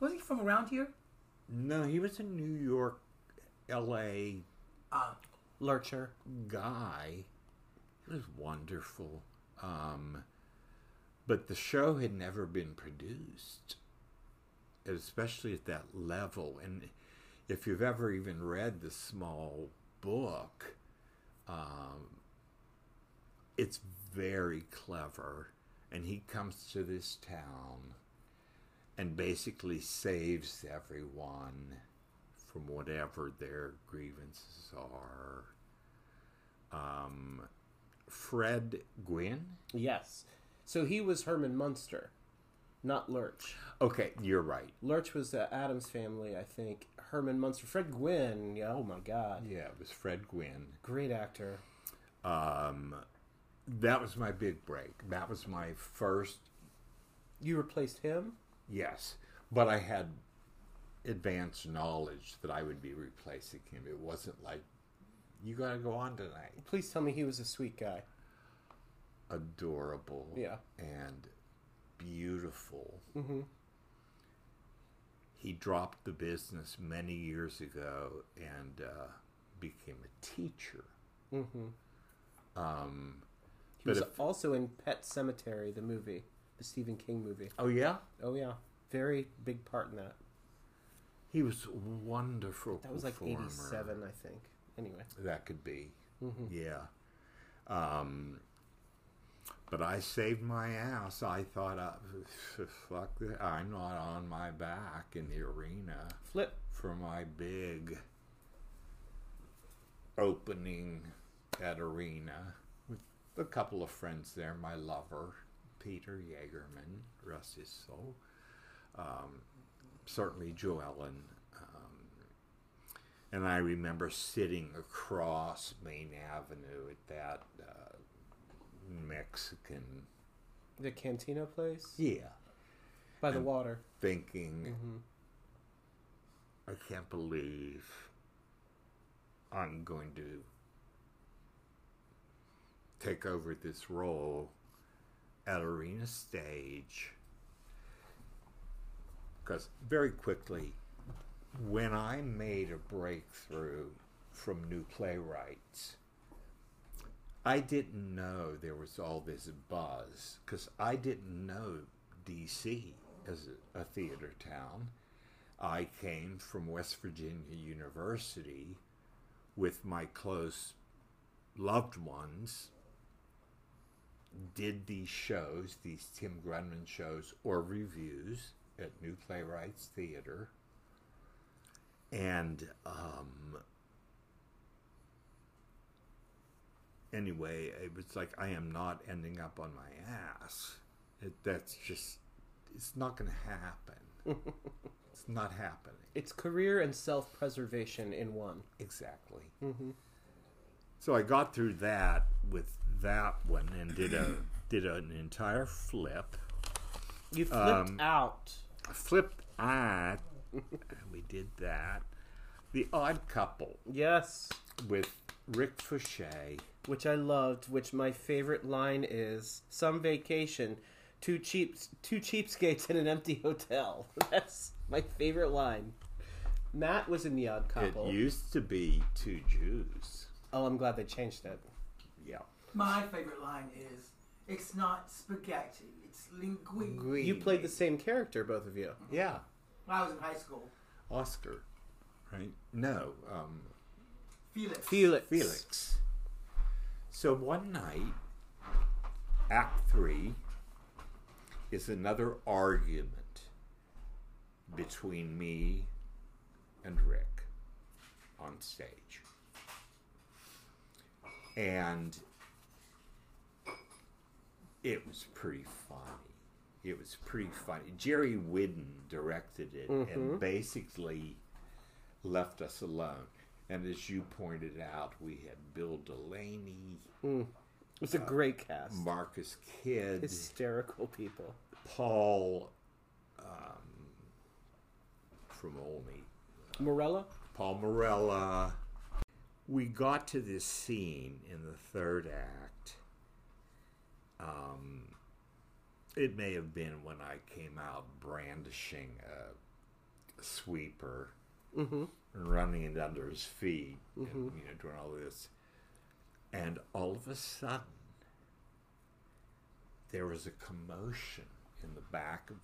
Was he from around here? No, he was a New York, L.A. Ah. Lurcher. guy. He was wonderful, um, but the show had never been produced, especially at that level. And if you've ever even read the small book, um, it's very clever. And he comes to this town and basically saves everyone from whatever their grievances are. Um, Fred Gwynne? Yes. So he was Herman Munster, not Lurch. Okay, you're right. Lurch was the Addams family, I think. Herman Munster. Fred Gwynne. Yeah, oh my God. Yeah, it was Fred Gwynne. Great actor. Um, that was my big break. That was my first, You replaced him? Yes. But I had advanced knowledge that I would be replacing him. It wasn't like, you gotta go on tonight. Please tell me he was a sweet guy. Adorable. Yeah. And beautiful. He dropped the business many years ago and uh, became a teacher. Um, He but was if- also in Pet Sematary, the movie, Stephen King movie. oh yeah, Oh yeah, very big part in that. he was wonderful. That was like performer. '87, I think. Anyway, That could be. Yeah. Um, but I saved my ass. I thought, uh, fuck this. I'm not on my back in the arena flip. for my big opening at arena with a couple of friends there. My lover, Peter Jagerman, rest his soul. Um, certainly Joellen. Um, and I remember sitting across Maine Avenue at that uh, Mexican, The Cantina place yeah, by the And- water. thinking, I can't believe I'm going to take over this role at Arena Stage. Because very quickly, when I made a breakthrough from New Playwrights, I didn't know there was all this buzz because I didn't know DC as a, a theater town. I came from West Virginia University with my close loved ones, did these shows, these Tim Grundmann shows or reviews at New Playwrights Theater. And um, anyway, it was like I am not ending up on my ass. It, that's just, it's not going to happen. it's not happening. It's career and self-preservation in one. Exactly. So I got through that with that one and did a did an entire flip. You flipped Um, out. Flipped eye. we did that. The Odd Couple Yes, with Rick Foucheux. which I loved. Which my favorite line is: "Some vacation, two cheap, two cheapskates in an empty hotel." That's my favorite line. Matt was in the Odd Couple. It used to be two Jews. oh, I'm glad they changed it. Yeah. My favorite line is, "It's not spaghetti, it's linguine." You played the same character, both of you. Yeah. When I was in high school. Oscar. Right? No. Um, Felix. Felix. Felix. So one night, Act Three is another argument between me and Rick on stage. And it was pretty funny. It was pretty funny. Jerry Whiddon directed it and mm-hmm. basically left us alone. And as you pointed out, we had Bill Delaney, mm. It was a uh, great cast. Marcus Kyd, Hysterical people. Paul um, from Olney, uh, Morella. Paul Morella. We got to this scene in the third act. Um, it may have been when I came out brandishing a sweeper mm-hmm. and running it under his feet and mm-hmm. you know doing all this. And all of a sudden, there was a commotion in the back of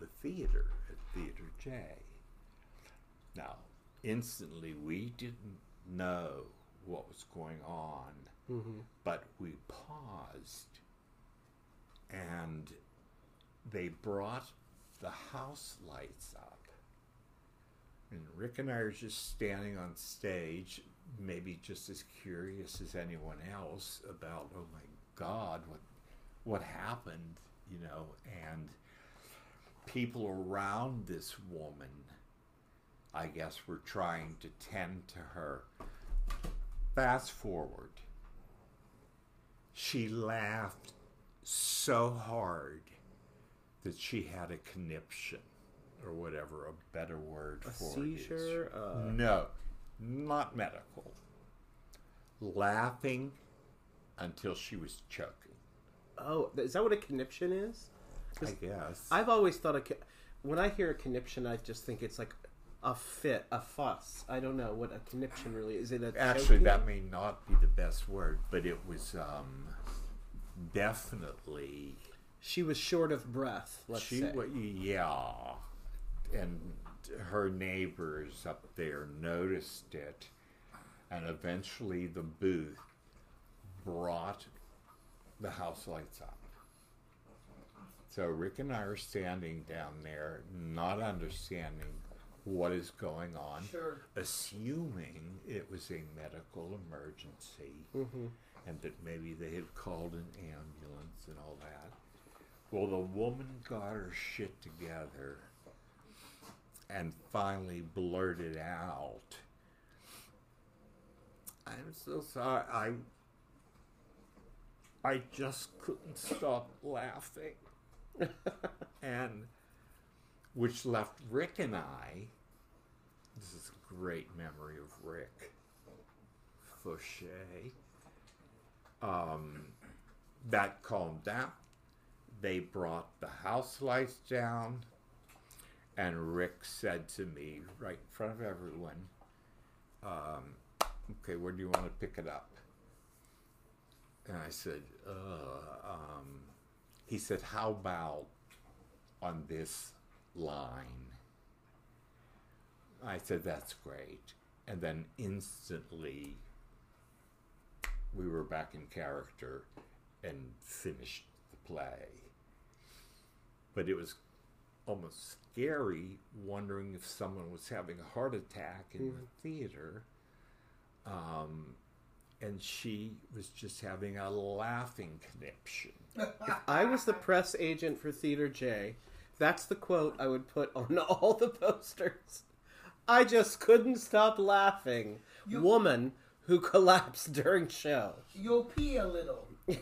the theater at Theater J. Now, instantly, we didn't know what was going on, mm-hmm. but we paused and they brought the house lights up. And Rick and I are just standing on stage, maybe just as curious as anyone else about, oh my God, what what happened, you know, and people around this woman, I guess, were trying to tend to her. Fast forward, she laughed so hard that she had a conniption, or whatever a better word A for it is. seizure. Uh, No, not medical. Laughing until she was choking. oh, is that what a conniption is? I guess. I've always thought a, when I hear a conniption, I just think it's like a fit, a fuss. I don't know what a conniption really is. Is It a Actually, that may not be the best word, but it was um, definitely she was short of breath. Let's she. say. yeah, and her neighbors up there noticed it, and eventually the booth brought the house lights up. So Rick and I are standing down there, not understanding what is going on, Sure. assuming it was a medical emergency mm-hmm. And that maybe they had called an ambulance and all that. Well, the woman got her shit together and finally blurted out, I'm so sorry. I I just couldn't stop laughing. and which left Rick and I this is a great memory of Rick Foucheux. Um, that calmed down. They brought the house lights down, and Rick said to me right in front of everyone, um, "Okay, where do you want to pick it up?" And I said, uh, um, "He said, how about on this line?" I said, that's great. And then instantly, we were back in character and finished the play. But it was almost scary wondering if someone was having a heart attack in the theater. Um, and she was just having a laughing conniption. if I was the press agent for Theater J. That's the quote I would put on all the posters. I just couldn't stop laughing. You- Woman who collapsed during show. You'll pee a little.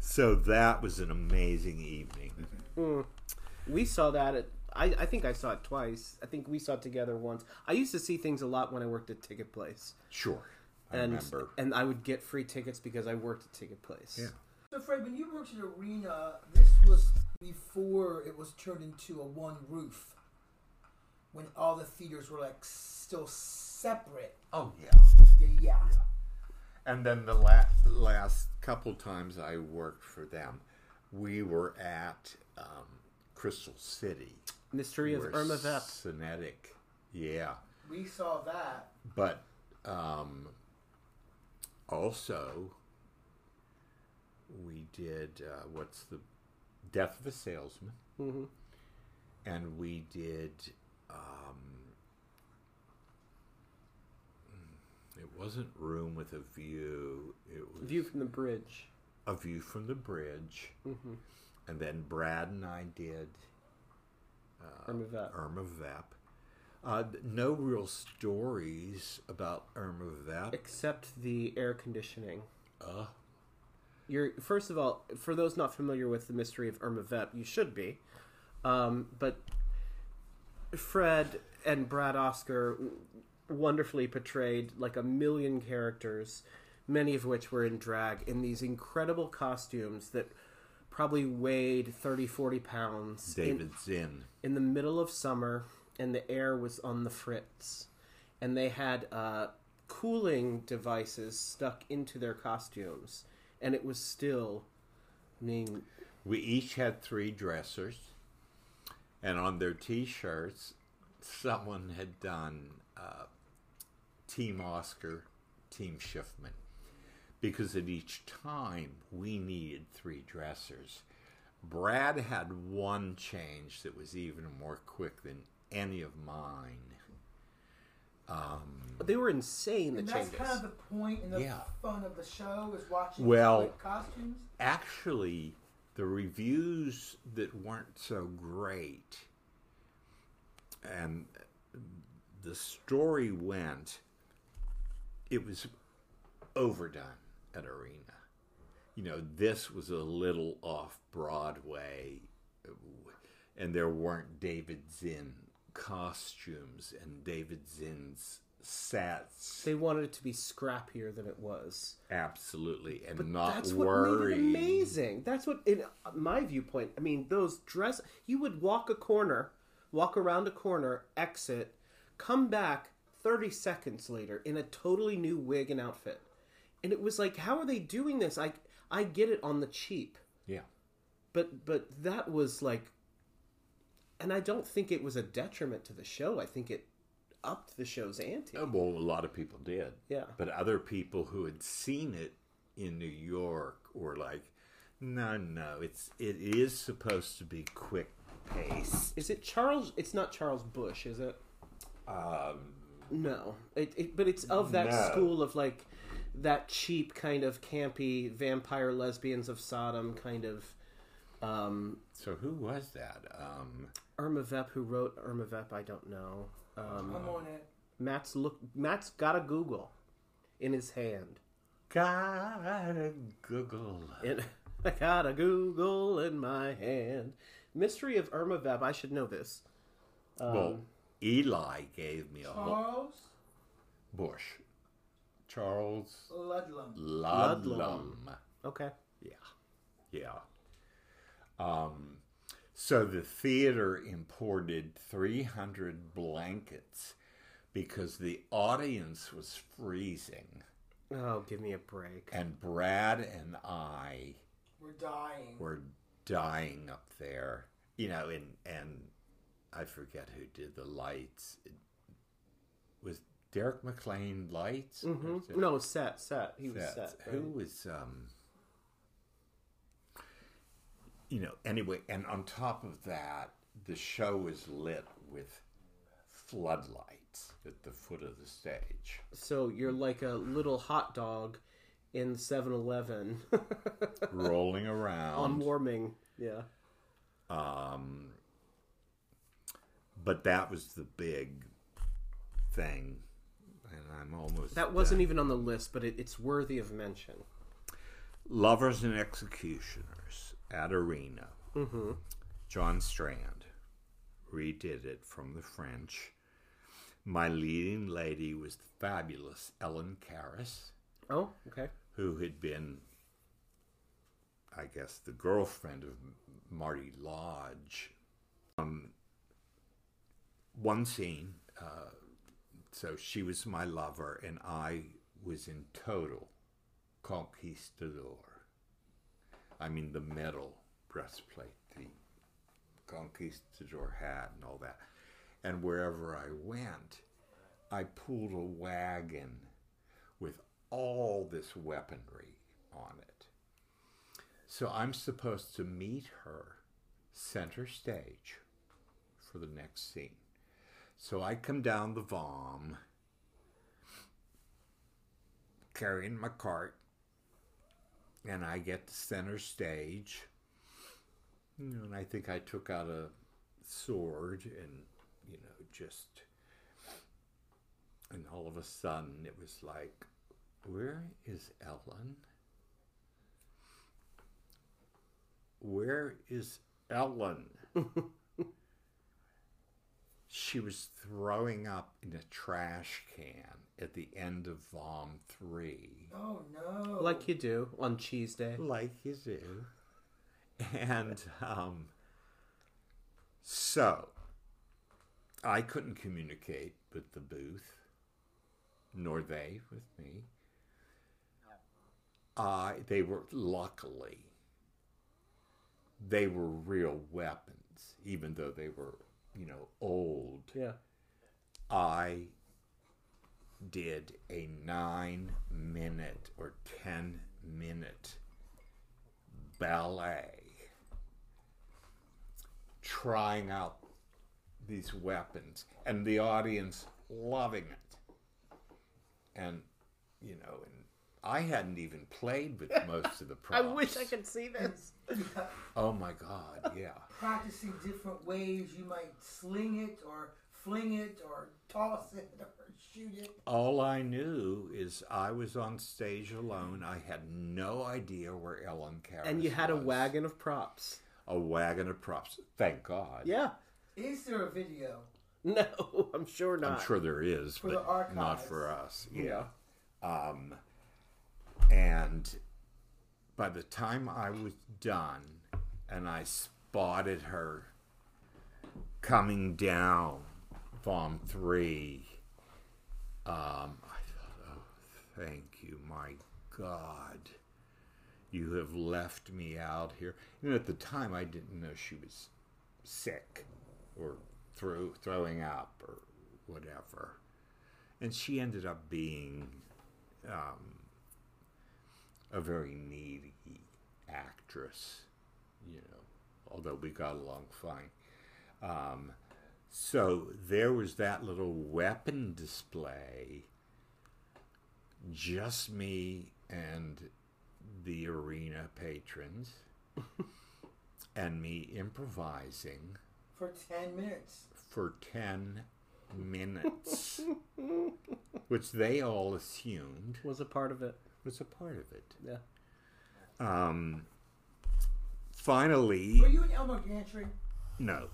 So that was an amazing evening. Mm. We saw that at. I, I think I saw it twice. I think we saw it together once. I used to see things a lot when I worked at Ticket Place, Sure. I and remember. and I would get free tickets because I worked at Ticket Place. Yeah. So, Fred, when you worked at Arena, this was before it was turned into a one roof. When all the theaters were like still separate. Oh, yeah. Yeah. yeah. And then the la- last couple times I worked for them, we were at um, Crystal City. Mystery of where Irma Vep. Cinetic. Yeah. We saw that. But um, also, we did uh, what's the Death of a Salesman, Mhm. and we did. Um, mm, it wasn't Room with a View. It was View from the bridge. A View from the Bridge, Mhm. and then Brad and I did Irma Vep. Irma Vep. Uh, no real stories about Irma Vep. Except the air conditioning. Uh, You're first of all, for those not familiar with the mystery of Irma Vep, you should be. Um, but Fred and Brad Oscar wonderfully portrayed like a million characters, many of which were in drag in these incredible costumes that probably weighed 30, 40 pounds. in- David Zinn. in the middle of summer and the air was on the fritz and they had uh, cooling devices stuck into their costumes and it was still I mean We each had three dressers, and on their T-shirts, someone had done uh, Team Oscar, Team Shiffman, because at each time we needed three dressers. Brad had one change that was even more quick than any of mine. But they were insane the And that's changes kind of the point and the Yeah. fun of the show is watching Well- split costumes. actually the reviews that weren't so great and the story went it was overdone at arena you know this was a little off broadway and there weren't david zinn costumes and david zinn's sets. They wanted it to be scrappier than it was. Absolutely, and But not that's what worry. made it amazing. That's what, in my viewpoint, I mean, those dress. You would walk a corner, walk around a corner, exit, come back thirty seconds later in a totally new wig and outfit, and it was like, how are they doing this? I I get it on the cheap, Yeah, but but that was like, and I don't think it was a detriment to the show. I think it upped the show's ante. Uh, well, a lot of people did. Yeah. but other people who had seen it in New York were like, "No, no, it's it is supposed to be quick pace." Is it Charles? It's not Charles Busch, is it? Um, No, it, it but it's of that No. school of like that cheap kind of campy vampire lesbians of Sodom kind of um, so who was that? Um, Irma Vep who wrote Irma Vep. I don't know. Um, I'm on it. Matt's look. Matt's got a Google in his hand. gotta Google. And I got a Google in my hand. Mystery of Irma Vep. I should know this. well, Eli gave me a whole Charles Busch. Charles Ludlam. Ludlam. Okay. Yeah, yeah. Um, so the theater imported 300 blankets because the audience was freezing, Oh, give me a break. and Brad and I We're dying. were dying up there. You know, and and I forget who did the lights. It was Derek McLane lights? Hmm it No, set, set. He was sets? set. Who was um you know, anyway, and on top of that, the show is lit with floodlights at the foot of the stage. So you're like a little hot dog in 7-Eleven rolling around on warming. Yeah. Um, but that was the big thing, and I'm almost That wasn't done. even on the list, but it, it's worthy of mention. Lovers and Executioners at Arena. Mm-hmm. John Strand redid it from the French. My leading lady was the fabulous Ellen Karras, Oh, okay. who had been, I guess, the girlfriend of Marty Lodge. Um, one scene, uh, so she was my lover, and I was in total conquistador. I mean, the metal breastplate, the conquistador hat, and all that. And wherever I went, I pulled a wagon with all this weaponry on it. So I'm supposed to meet her center stage for the next scene. So I come down the vom carrying my cart and I get to center stage. And I think I took out a sword and, you know, just. And all of a sudden it was like, where is Ellen? Where is Ellen? she was throwing up in a trash can at the end of Vom 3 Oh no. Like you do on Cheese Day. like you do. And um, so I couldn't communicate with the booth, nor they with me. Uh, they were luckily they were real weapons, even though they were, you know, old. Yeah. I did a nine minute or ten minute ballet trying out these weapons and the audience loving it. And, you know, and I hadn't even played with most of the props. I wish I could see this. Oh my God, yeah. Practicing different ways you might sling it or fling it or toss it or shoot it. All I knew is I was on stage alone. I had no idea where Ellen Karras And you had a wagon of props. a wagon of props. Thank God. Yeah. Is there a video No, I'm sure not. I'm sure there is, For the but not for us. Yeah. Um, and by the time I was done and I spotted her coming down Vom 3, um, I thought, oh, thank you, my God. You have left me out here. Know, at the time, I didn't know she was sick or throw, throwing up or whatever. And she ended up being um, a very needy actress, you know, although we got along fine. Um, so there was that little weapon display, just me and the arena patrons, and me improvising For 10 minutes. for 10 minutes, which they all assumed Was a part of it. Was a part of it. Yeah. Um, finally, Were you in Elmer Gantry? no,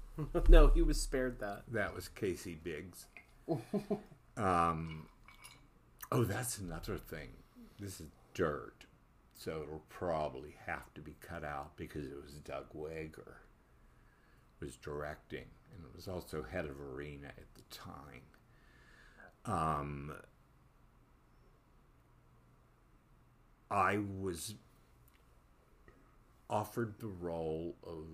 no, he was spared that. that was Casey Biggs. um, oh, that's another thing. This is dirt, so it'll probably have to be cut out because it was Doug Wager was directing, and it was also head of arena at the time. Um, I was offered the role of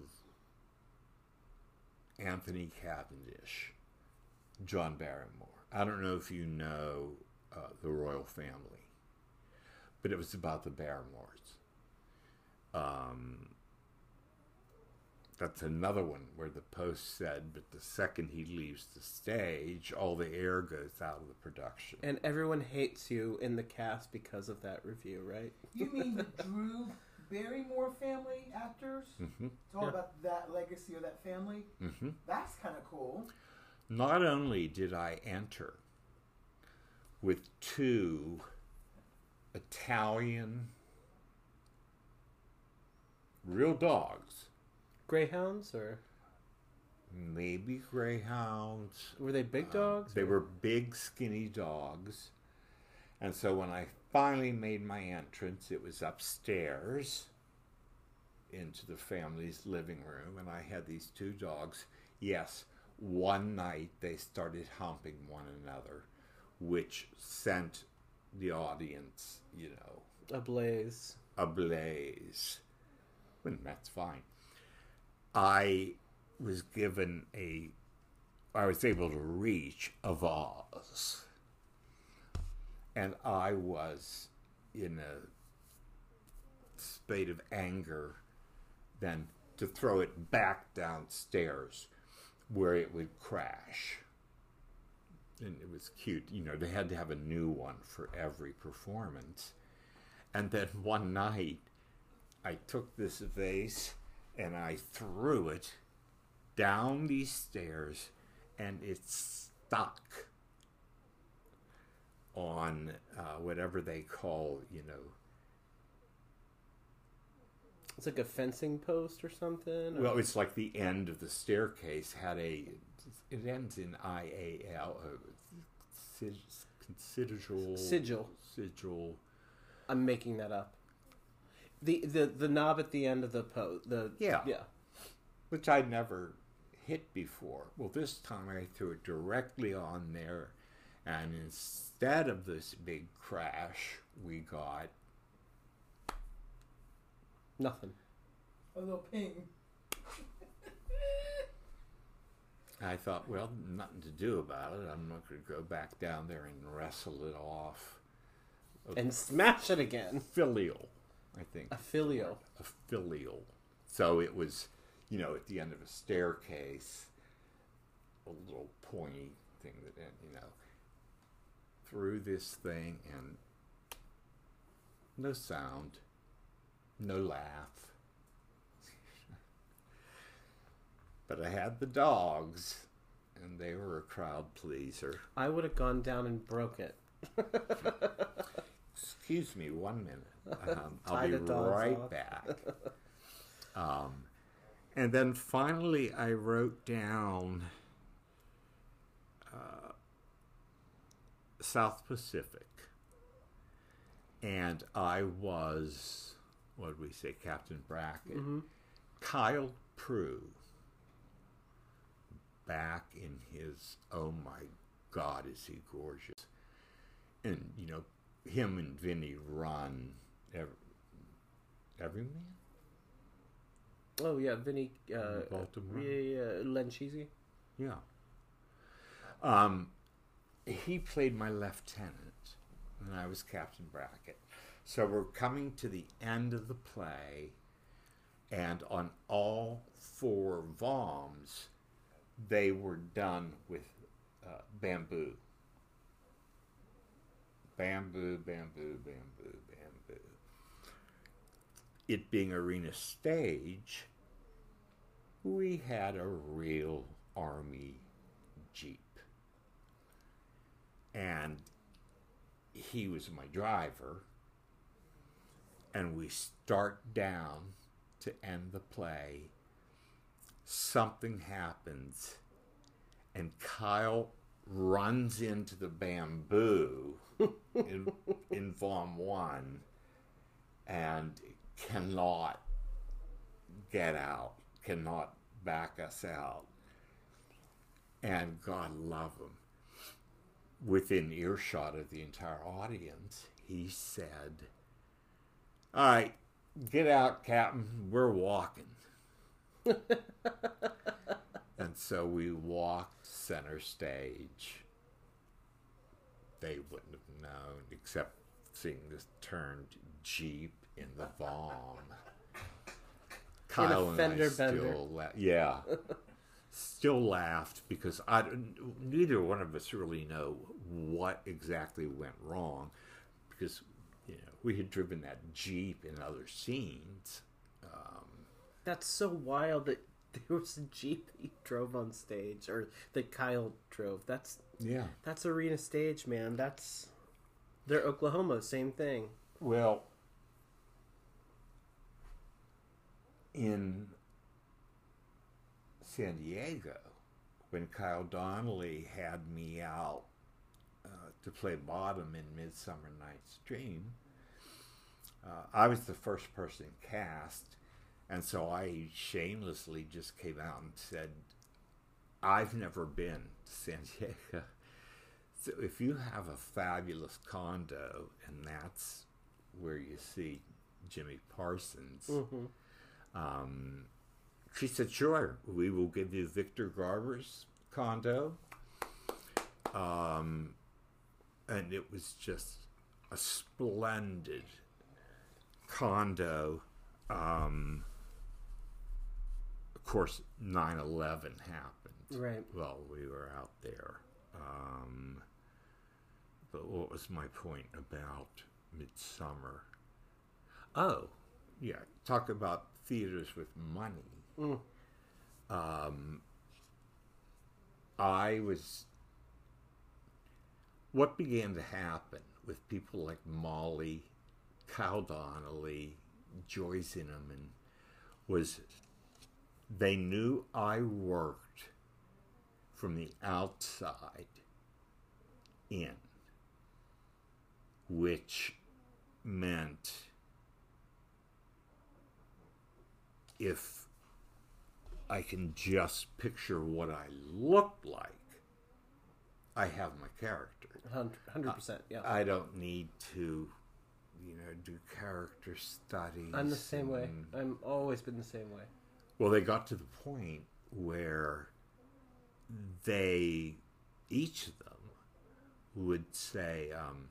Anthony Cavendish, John Barrymore. I don't know if you know uh, the royal family, but it was about the Barrymores. Um, that's another one where the post said, but the second he leaves the stage, all the air goes out of the production. And everyone hates you in the cast because of that review, right? You mean the Drew Barrymore family actors? hmm It's all Yeah. about that legacy of that family. hmm That's kind of cool. Not only did I enter with two Italian real dogs, Greyhounds, or maybe greyhounds. were they big uh, dogs? They or- were big, skinny dogs. And so when I finally made my entrance, it was upstairs into the family's living room, and I had these two dogs. Yes, one night they started humping one another, which sent the audience, you know, ablaze. ablaze. And that's fine. I was given a, I was able to reach a vase. And I was in a state of anger then to throw it back downstairs where it would crash. And it was cute. You know, they had to have a new one for every performance. And then one night, I took this vase and I threw it down these stairs, and it stuck on uh, whatever they call, you know. It's like a fencing post or something. or- Well, it's like the end of the staircase had a. It ends in I A L. uh, Sigil. Sigil. I'm making that up. The the the knob at the end of the po the Yeah. yeah which I'd never hit before. Well, this time I threw it directly on there, and instead of this big crash, we got nothing. A little ping. I thought, well, nothing to do about it. I'm not going to go back down there and wrestle it off. And smash it again. Filial, I think. A filio. a filial. So it was, you know, at the end of a staircase, a little pointy thing that, you know, through this thing and no sound, no laugh. but I had the dogs, and they were a crowd pleaser. I would have gone down and broke it. Excuse me one minute. Um, I'll be right off. back. Um, and then finally, I wrote down uh, South Pacific. And I was, what did we say, Captain Brackett, mm-hmm. Kyle Prue, back in his, oh my God, is he gorgeous. And, you know, him and Vinny run every, every man. Oh yeah, Vinny. Uh, Baltimore. Yeah, yeah. Len Cheesy. Yeah. Um, he played my lieutenant, and I was Captain Brackett. So we're coming to the end of the play, and on all four VOMs, they were done with uh, bamboo. Bamboo, bamboo, bamboo, bamboo. It being arena stage, we had a real army jeep. And he was my driver. And we start down to end the play. Something happens, and Kyle runs into the bamboo in, in Vom 1 and cannot get out, cannot back us out. And God love him. Within earshot of the entire audience, he said, All right, get out, Captain. We're walking. and so we walked center stage. They wouldn't have known, except seeing this turned Jeep in the Vom. Kyle and I still la- yeah, still laughed because I neither one of us really know what exactly went wrong because you know we had driven that Jeep in other scenes. Um, That's so wild that there was a jeep he drove on stage, or that Kyle drove. That's Yeah. that's arena stage, man. That's they're Oklahoma, same thing. Well, in San Diego, when Kyle Donnelly had me out uh, to play bottom in Midsummer Night's Dream, uh, I was the first person cast, and so I shamelessly just came out and said, I've never been to San Diego. So if you have a fabulous condo, and that's where you see Jimmy Parsons, um, she said, "Sure, we will give you Victor Garber's condo." Um, and it was just a splendid condo. Um, of course, 9/11 happened. Right. Well, we were out there. Um, but what was my point about Midsummer? Oh, yeah. Talk about theaters with money. Um, I was. What began to happen with people like Molly, Kyle Donnelly, Joy Zinoman was they knew I worked from the outside in, which meant if I can just picture what I looked like, I have my character. Hundred percent. Yeah. I don't need to, you know, do character studies. I'm the same way. I'm always been the same way. Well, they got to the point where they, each of them, would say, um,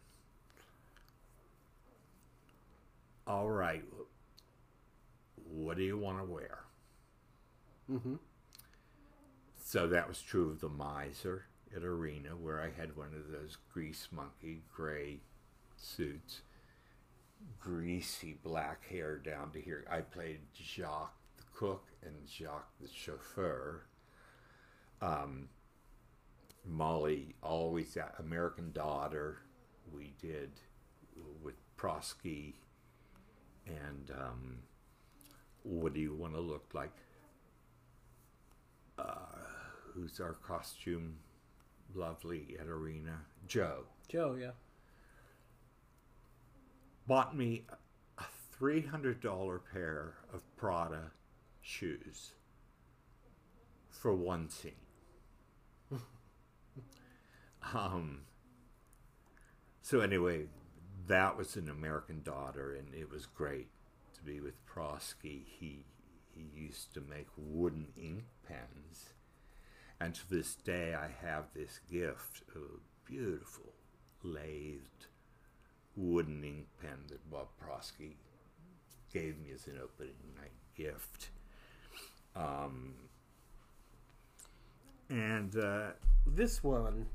"All right, what do you want to wear?" Mm-hmm. So that was true of the miser at Arena, where I had one of those grease monkey gray suits, greasy black hair down to here. I played Jacques the cook and Jacques the chauffeur. Um, Molly always that American Daughter. We did with Prosky, and um, what do you want to look like? who's our costume lovely at Arena, Joe, Joe, yeah. bought me a three hundred dollar pair of Prada shoes for one scene. um. So anyway, that was an American Daughter, and it was great to be with Prosky. He he used to make wooden ink pens, and to this day, I have this gift of a beautiful lathed wooden ink pen that Bob Prosky gave me as an opening night gift. Um, and uh, This one,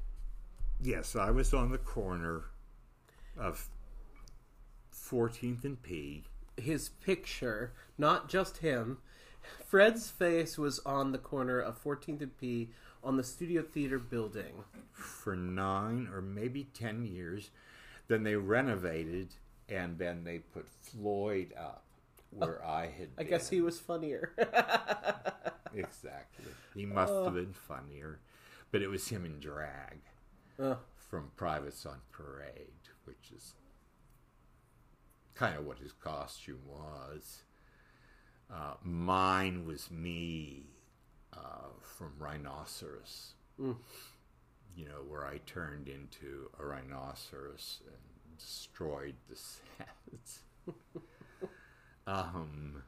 yes, I was on the corner of 14th and P. his picture, not just him. Fred's face was on the corner of 14th and P on the Studio Theater building. for nine or maybe ten years. Then they renovated, and then they put Floyd up where I had. I guess he was funnier. exactly. He must have been funnier, but it was him in drag Uh, from Privates on Parade, which is kind of what his costume was. Uh, mine was me uh, from Rhinoceros. You know, where I turned into a rhinoceros and destroyed the sets. um,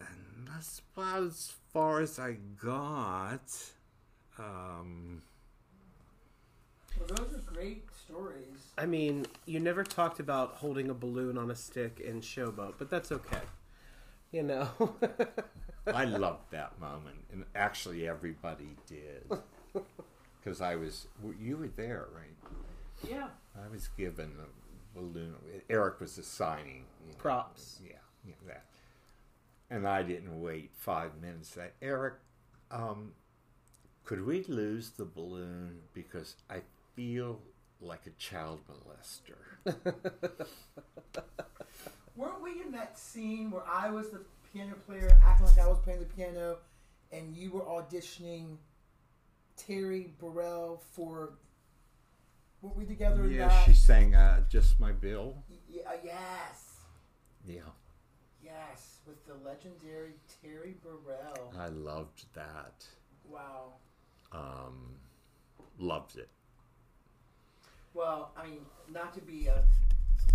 and that's about as far as I got. Um, Well, those are great stories. I mean, you never talked about holding a balloon on a stick in Showboat, but that's okay. You know. I loved that moment, and actually everybody did, because I was. You were there, right? Yeah. I was given a balloon. Eric was assigning you know, Props. Yeah, yeah, that. And I didn't wait five minutes. I, Eric, um, could we lose the balloon because I feel like a child molester? Weren't we in that scene where I was the piano player, acting like I was playing the piano, and you were auditioning Terry Burrell for? Were we together in yeah, that? she sang uh, "Just My Bill." Y- uh, yes, Yeah, yes, with the legendary Terry Burrell. I loved that. Wow. Um, loved it. Well, I mean, not to be a,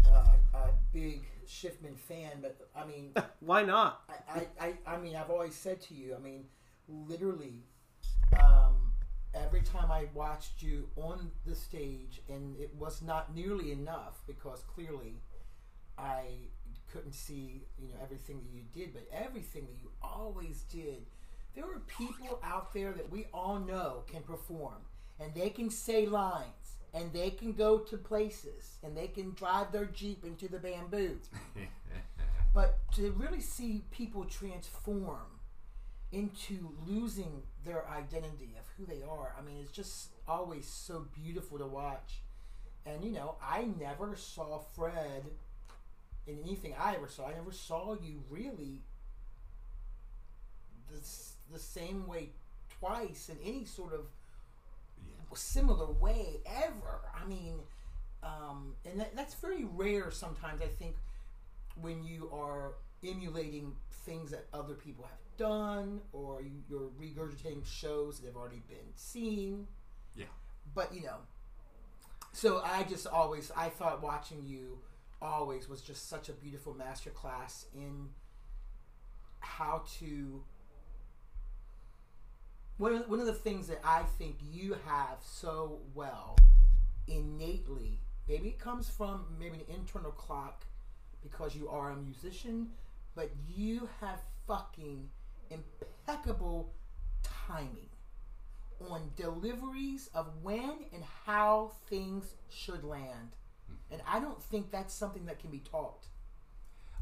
a, a big Shiffman fan, but I mean, Why not? I, I, I, I mean, I've always said to you, I mean, literally, um, every time I watched you on the stage, and it was not nearly enough because clearly I couldn't see, you know, everything that you did, but everything that you always did. There are people out there that we all know can perform, and they can say lines, and they can go to places, and they can drive their Jeep into the bamboo. But to really see people transform into losing their identity of who they are, I mean, it's just always so beautiful to watch. And you know, I never saw Fred in anything I ever saw. I never saw you really the, the same way twice in any sort of similar way ever. I mean, um, and that, that's very rare sometimes, I think, when you are emulating things that other people have done or you, you're regurgitating shows that have already been seen. Yeah. But, you know, so I just always, I thought watching you always was just such a beautiful masterclass in how to one of, one of the things that I think you have so well innately, maybe it comes from maybe an internal clock because you are a musician, but you have fucking impeccable timing on deliveries of when and how things should land. Mm-hmm. And I don't think that's something that can be taught.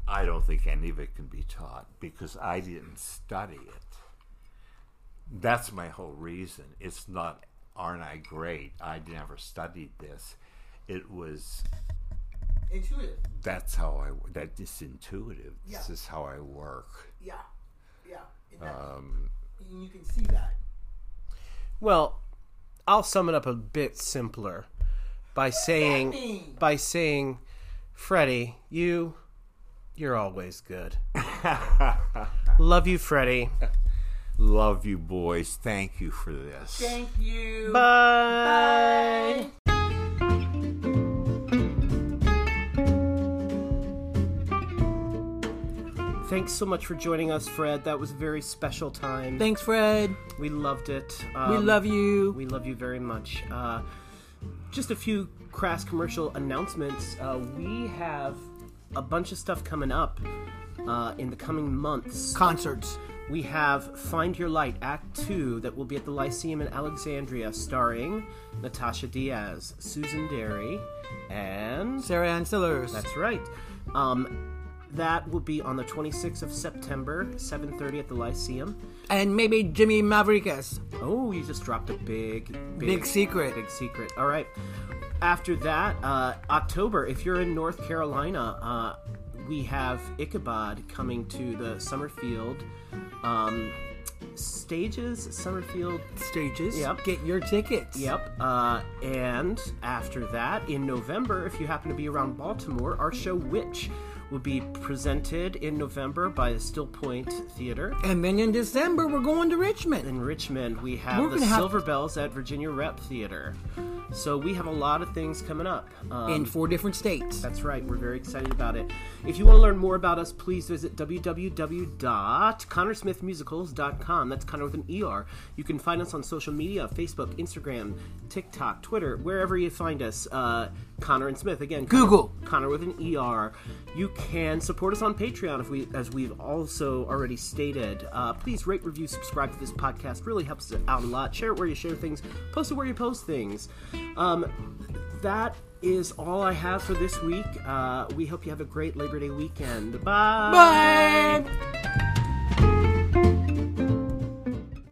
I don't think any of it can be taught because I didn't study it. That's my whole reason. It's not, aren't I great? I never studied this. It was, Intuitive. that's how I, that is intuitive. This is how I work. Yeah. Yeah. And, that, Um, and you can see that. Well, I'll sum it up a bit simpler by saying mean? by saying, Freddie, you you're always good. Love you, Freddie. Love you, boys. Thank you for this. Thank you. Bye. Bye. Thanks so much for joining us, Fred. That was a very special time. Thanks, Fred. we loved it. we Um, love you. We love you very much. Uh, just a few crass commercial announcements. Uh, we have a bunch of stuff coming up uh, in the coming months. Concerts. We have Find Your Light Act 2 that will be at the Lyceum in Alexandria, starring Natasha Diaz, Susan Derry, and. Sarah Ann Sillers. That's right. Um, that will be on the 26th of September, 7:30 at the Lyceum. and maybe Jimmy Mavrikes. Oh, you just dropped a big, big, Big secret. Big secret. All right. After that, uh, October. If you're in North Carolina, uh, we have Ichabod coming to the Summerfield um, stages. Summerfield. Stages. Yep. Get your tickets. Yep. Uh, and after that, in November, if you happen to be around Baltimore, our show Witch will be presented in November by the Still Point Theater. And then in December, we're going to Richmond. In Richmond, we have We're the gonna have- Silver Bells at Virginia Rep Theater. So we have a lot of things coming up. Um, in four different states. that's right. We're very excited about it. If you want to learn more about us, please visit www.connorsmithmusicals.com. That's Conner with an ER. You can find us on social media Facebook, Instagram, TikTok, Twitter, wherever you find us. Uh, Conner and Smith. Again, Conner- Google. Conner with an ER. You can support us on Patreon if we, as we've also already stated. Uh, please rate, review, subscribe to this podcast. Really helps us out a lot. Share it where you share things. Post it where you post things. Um, that is all I have for this week. Uh, we hope you have a great Labor Day weekend. Bye. Bye.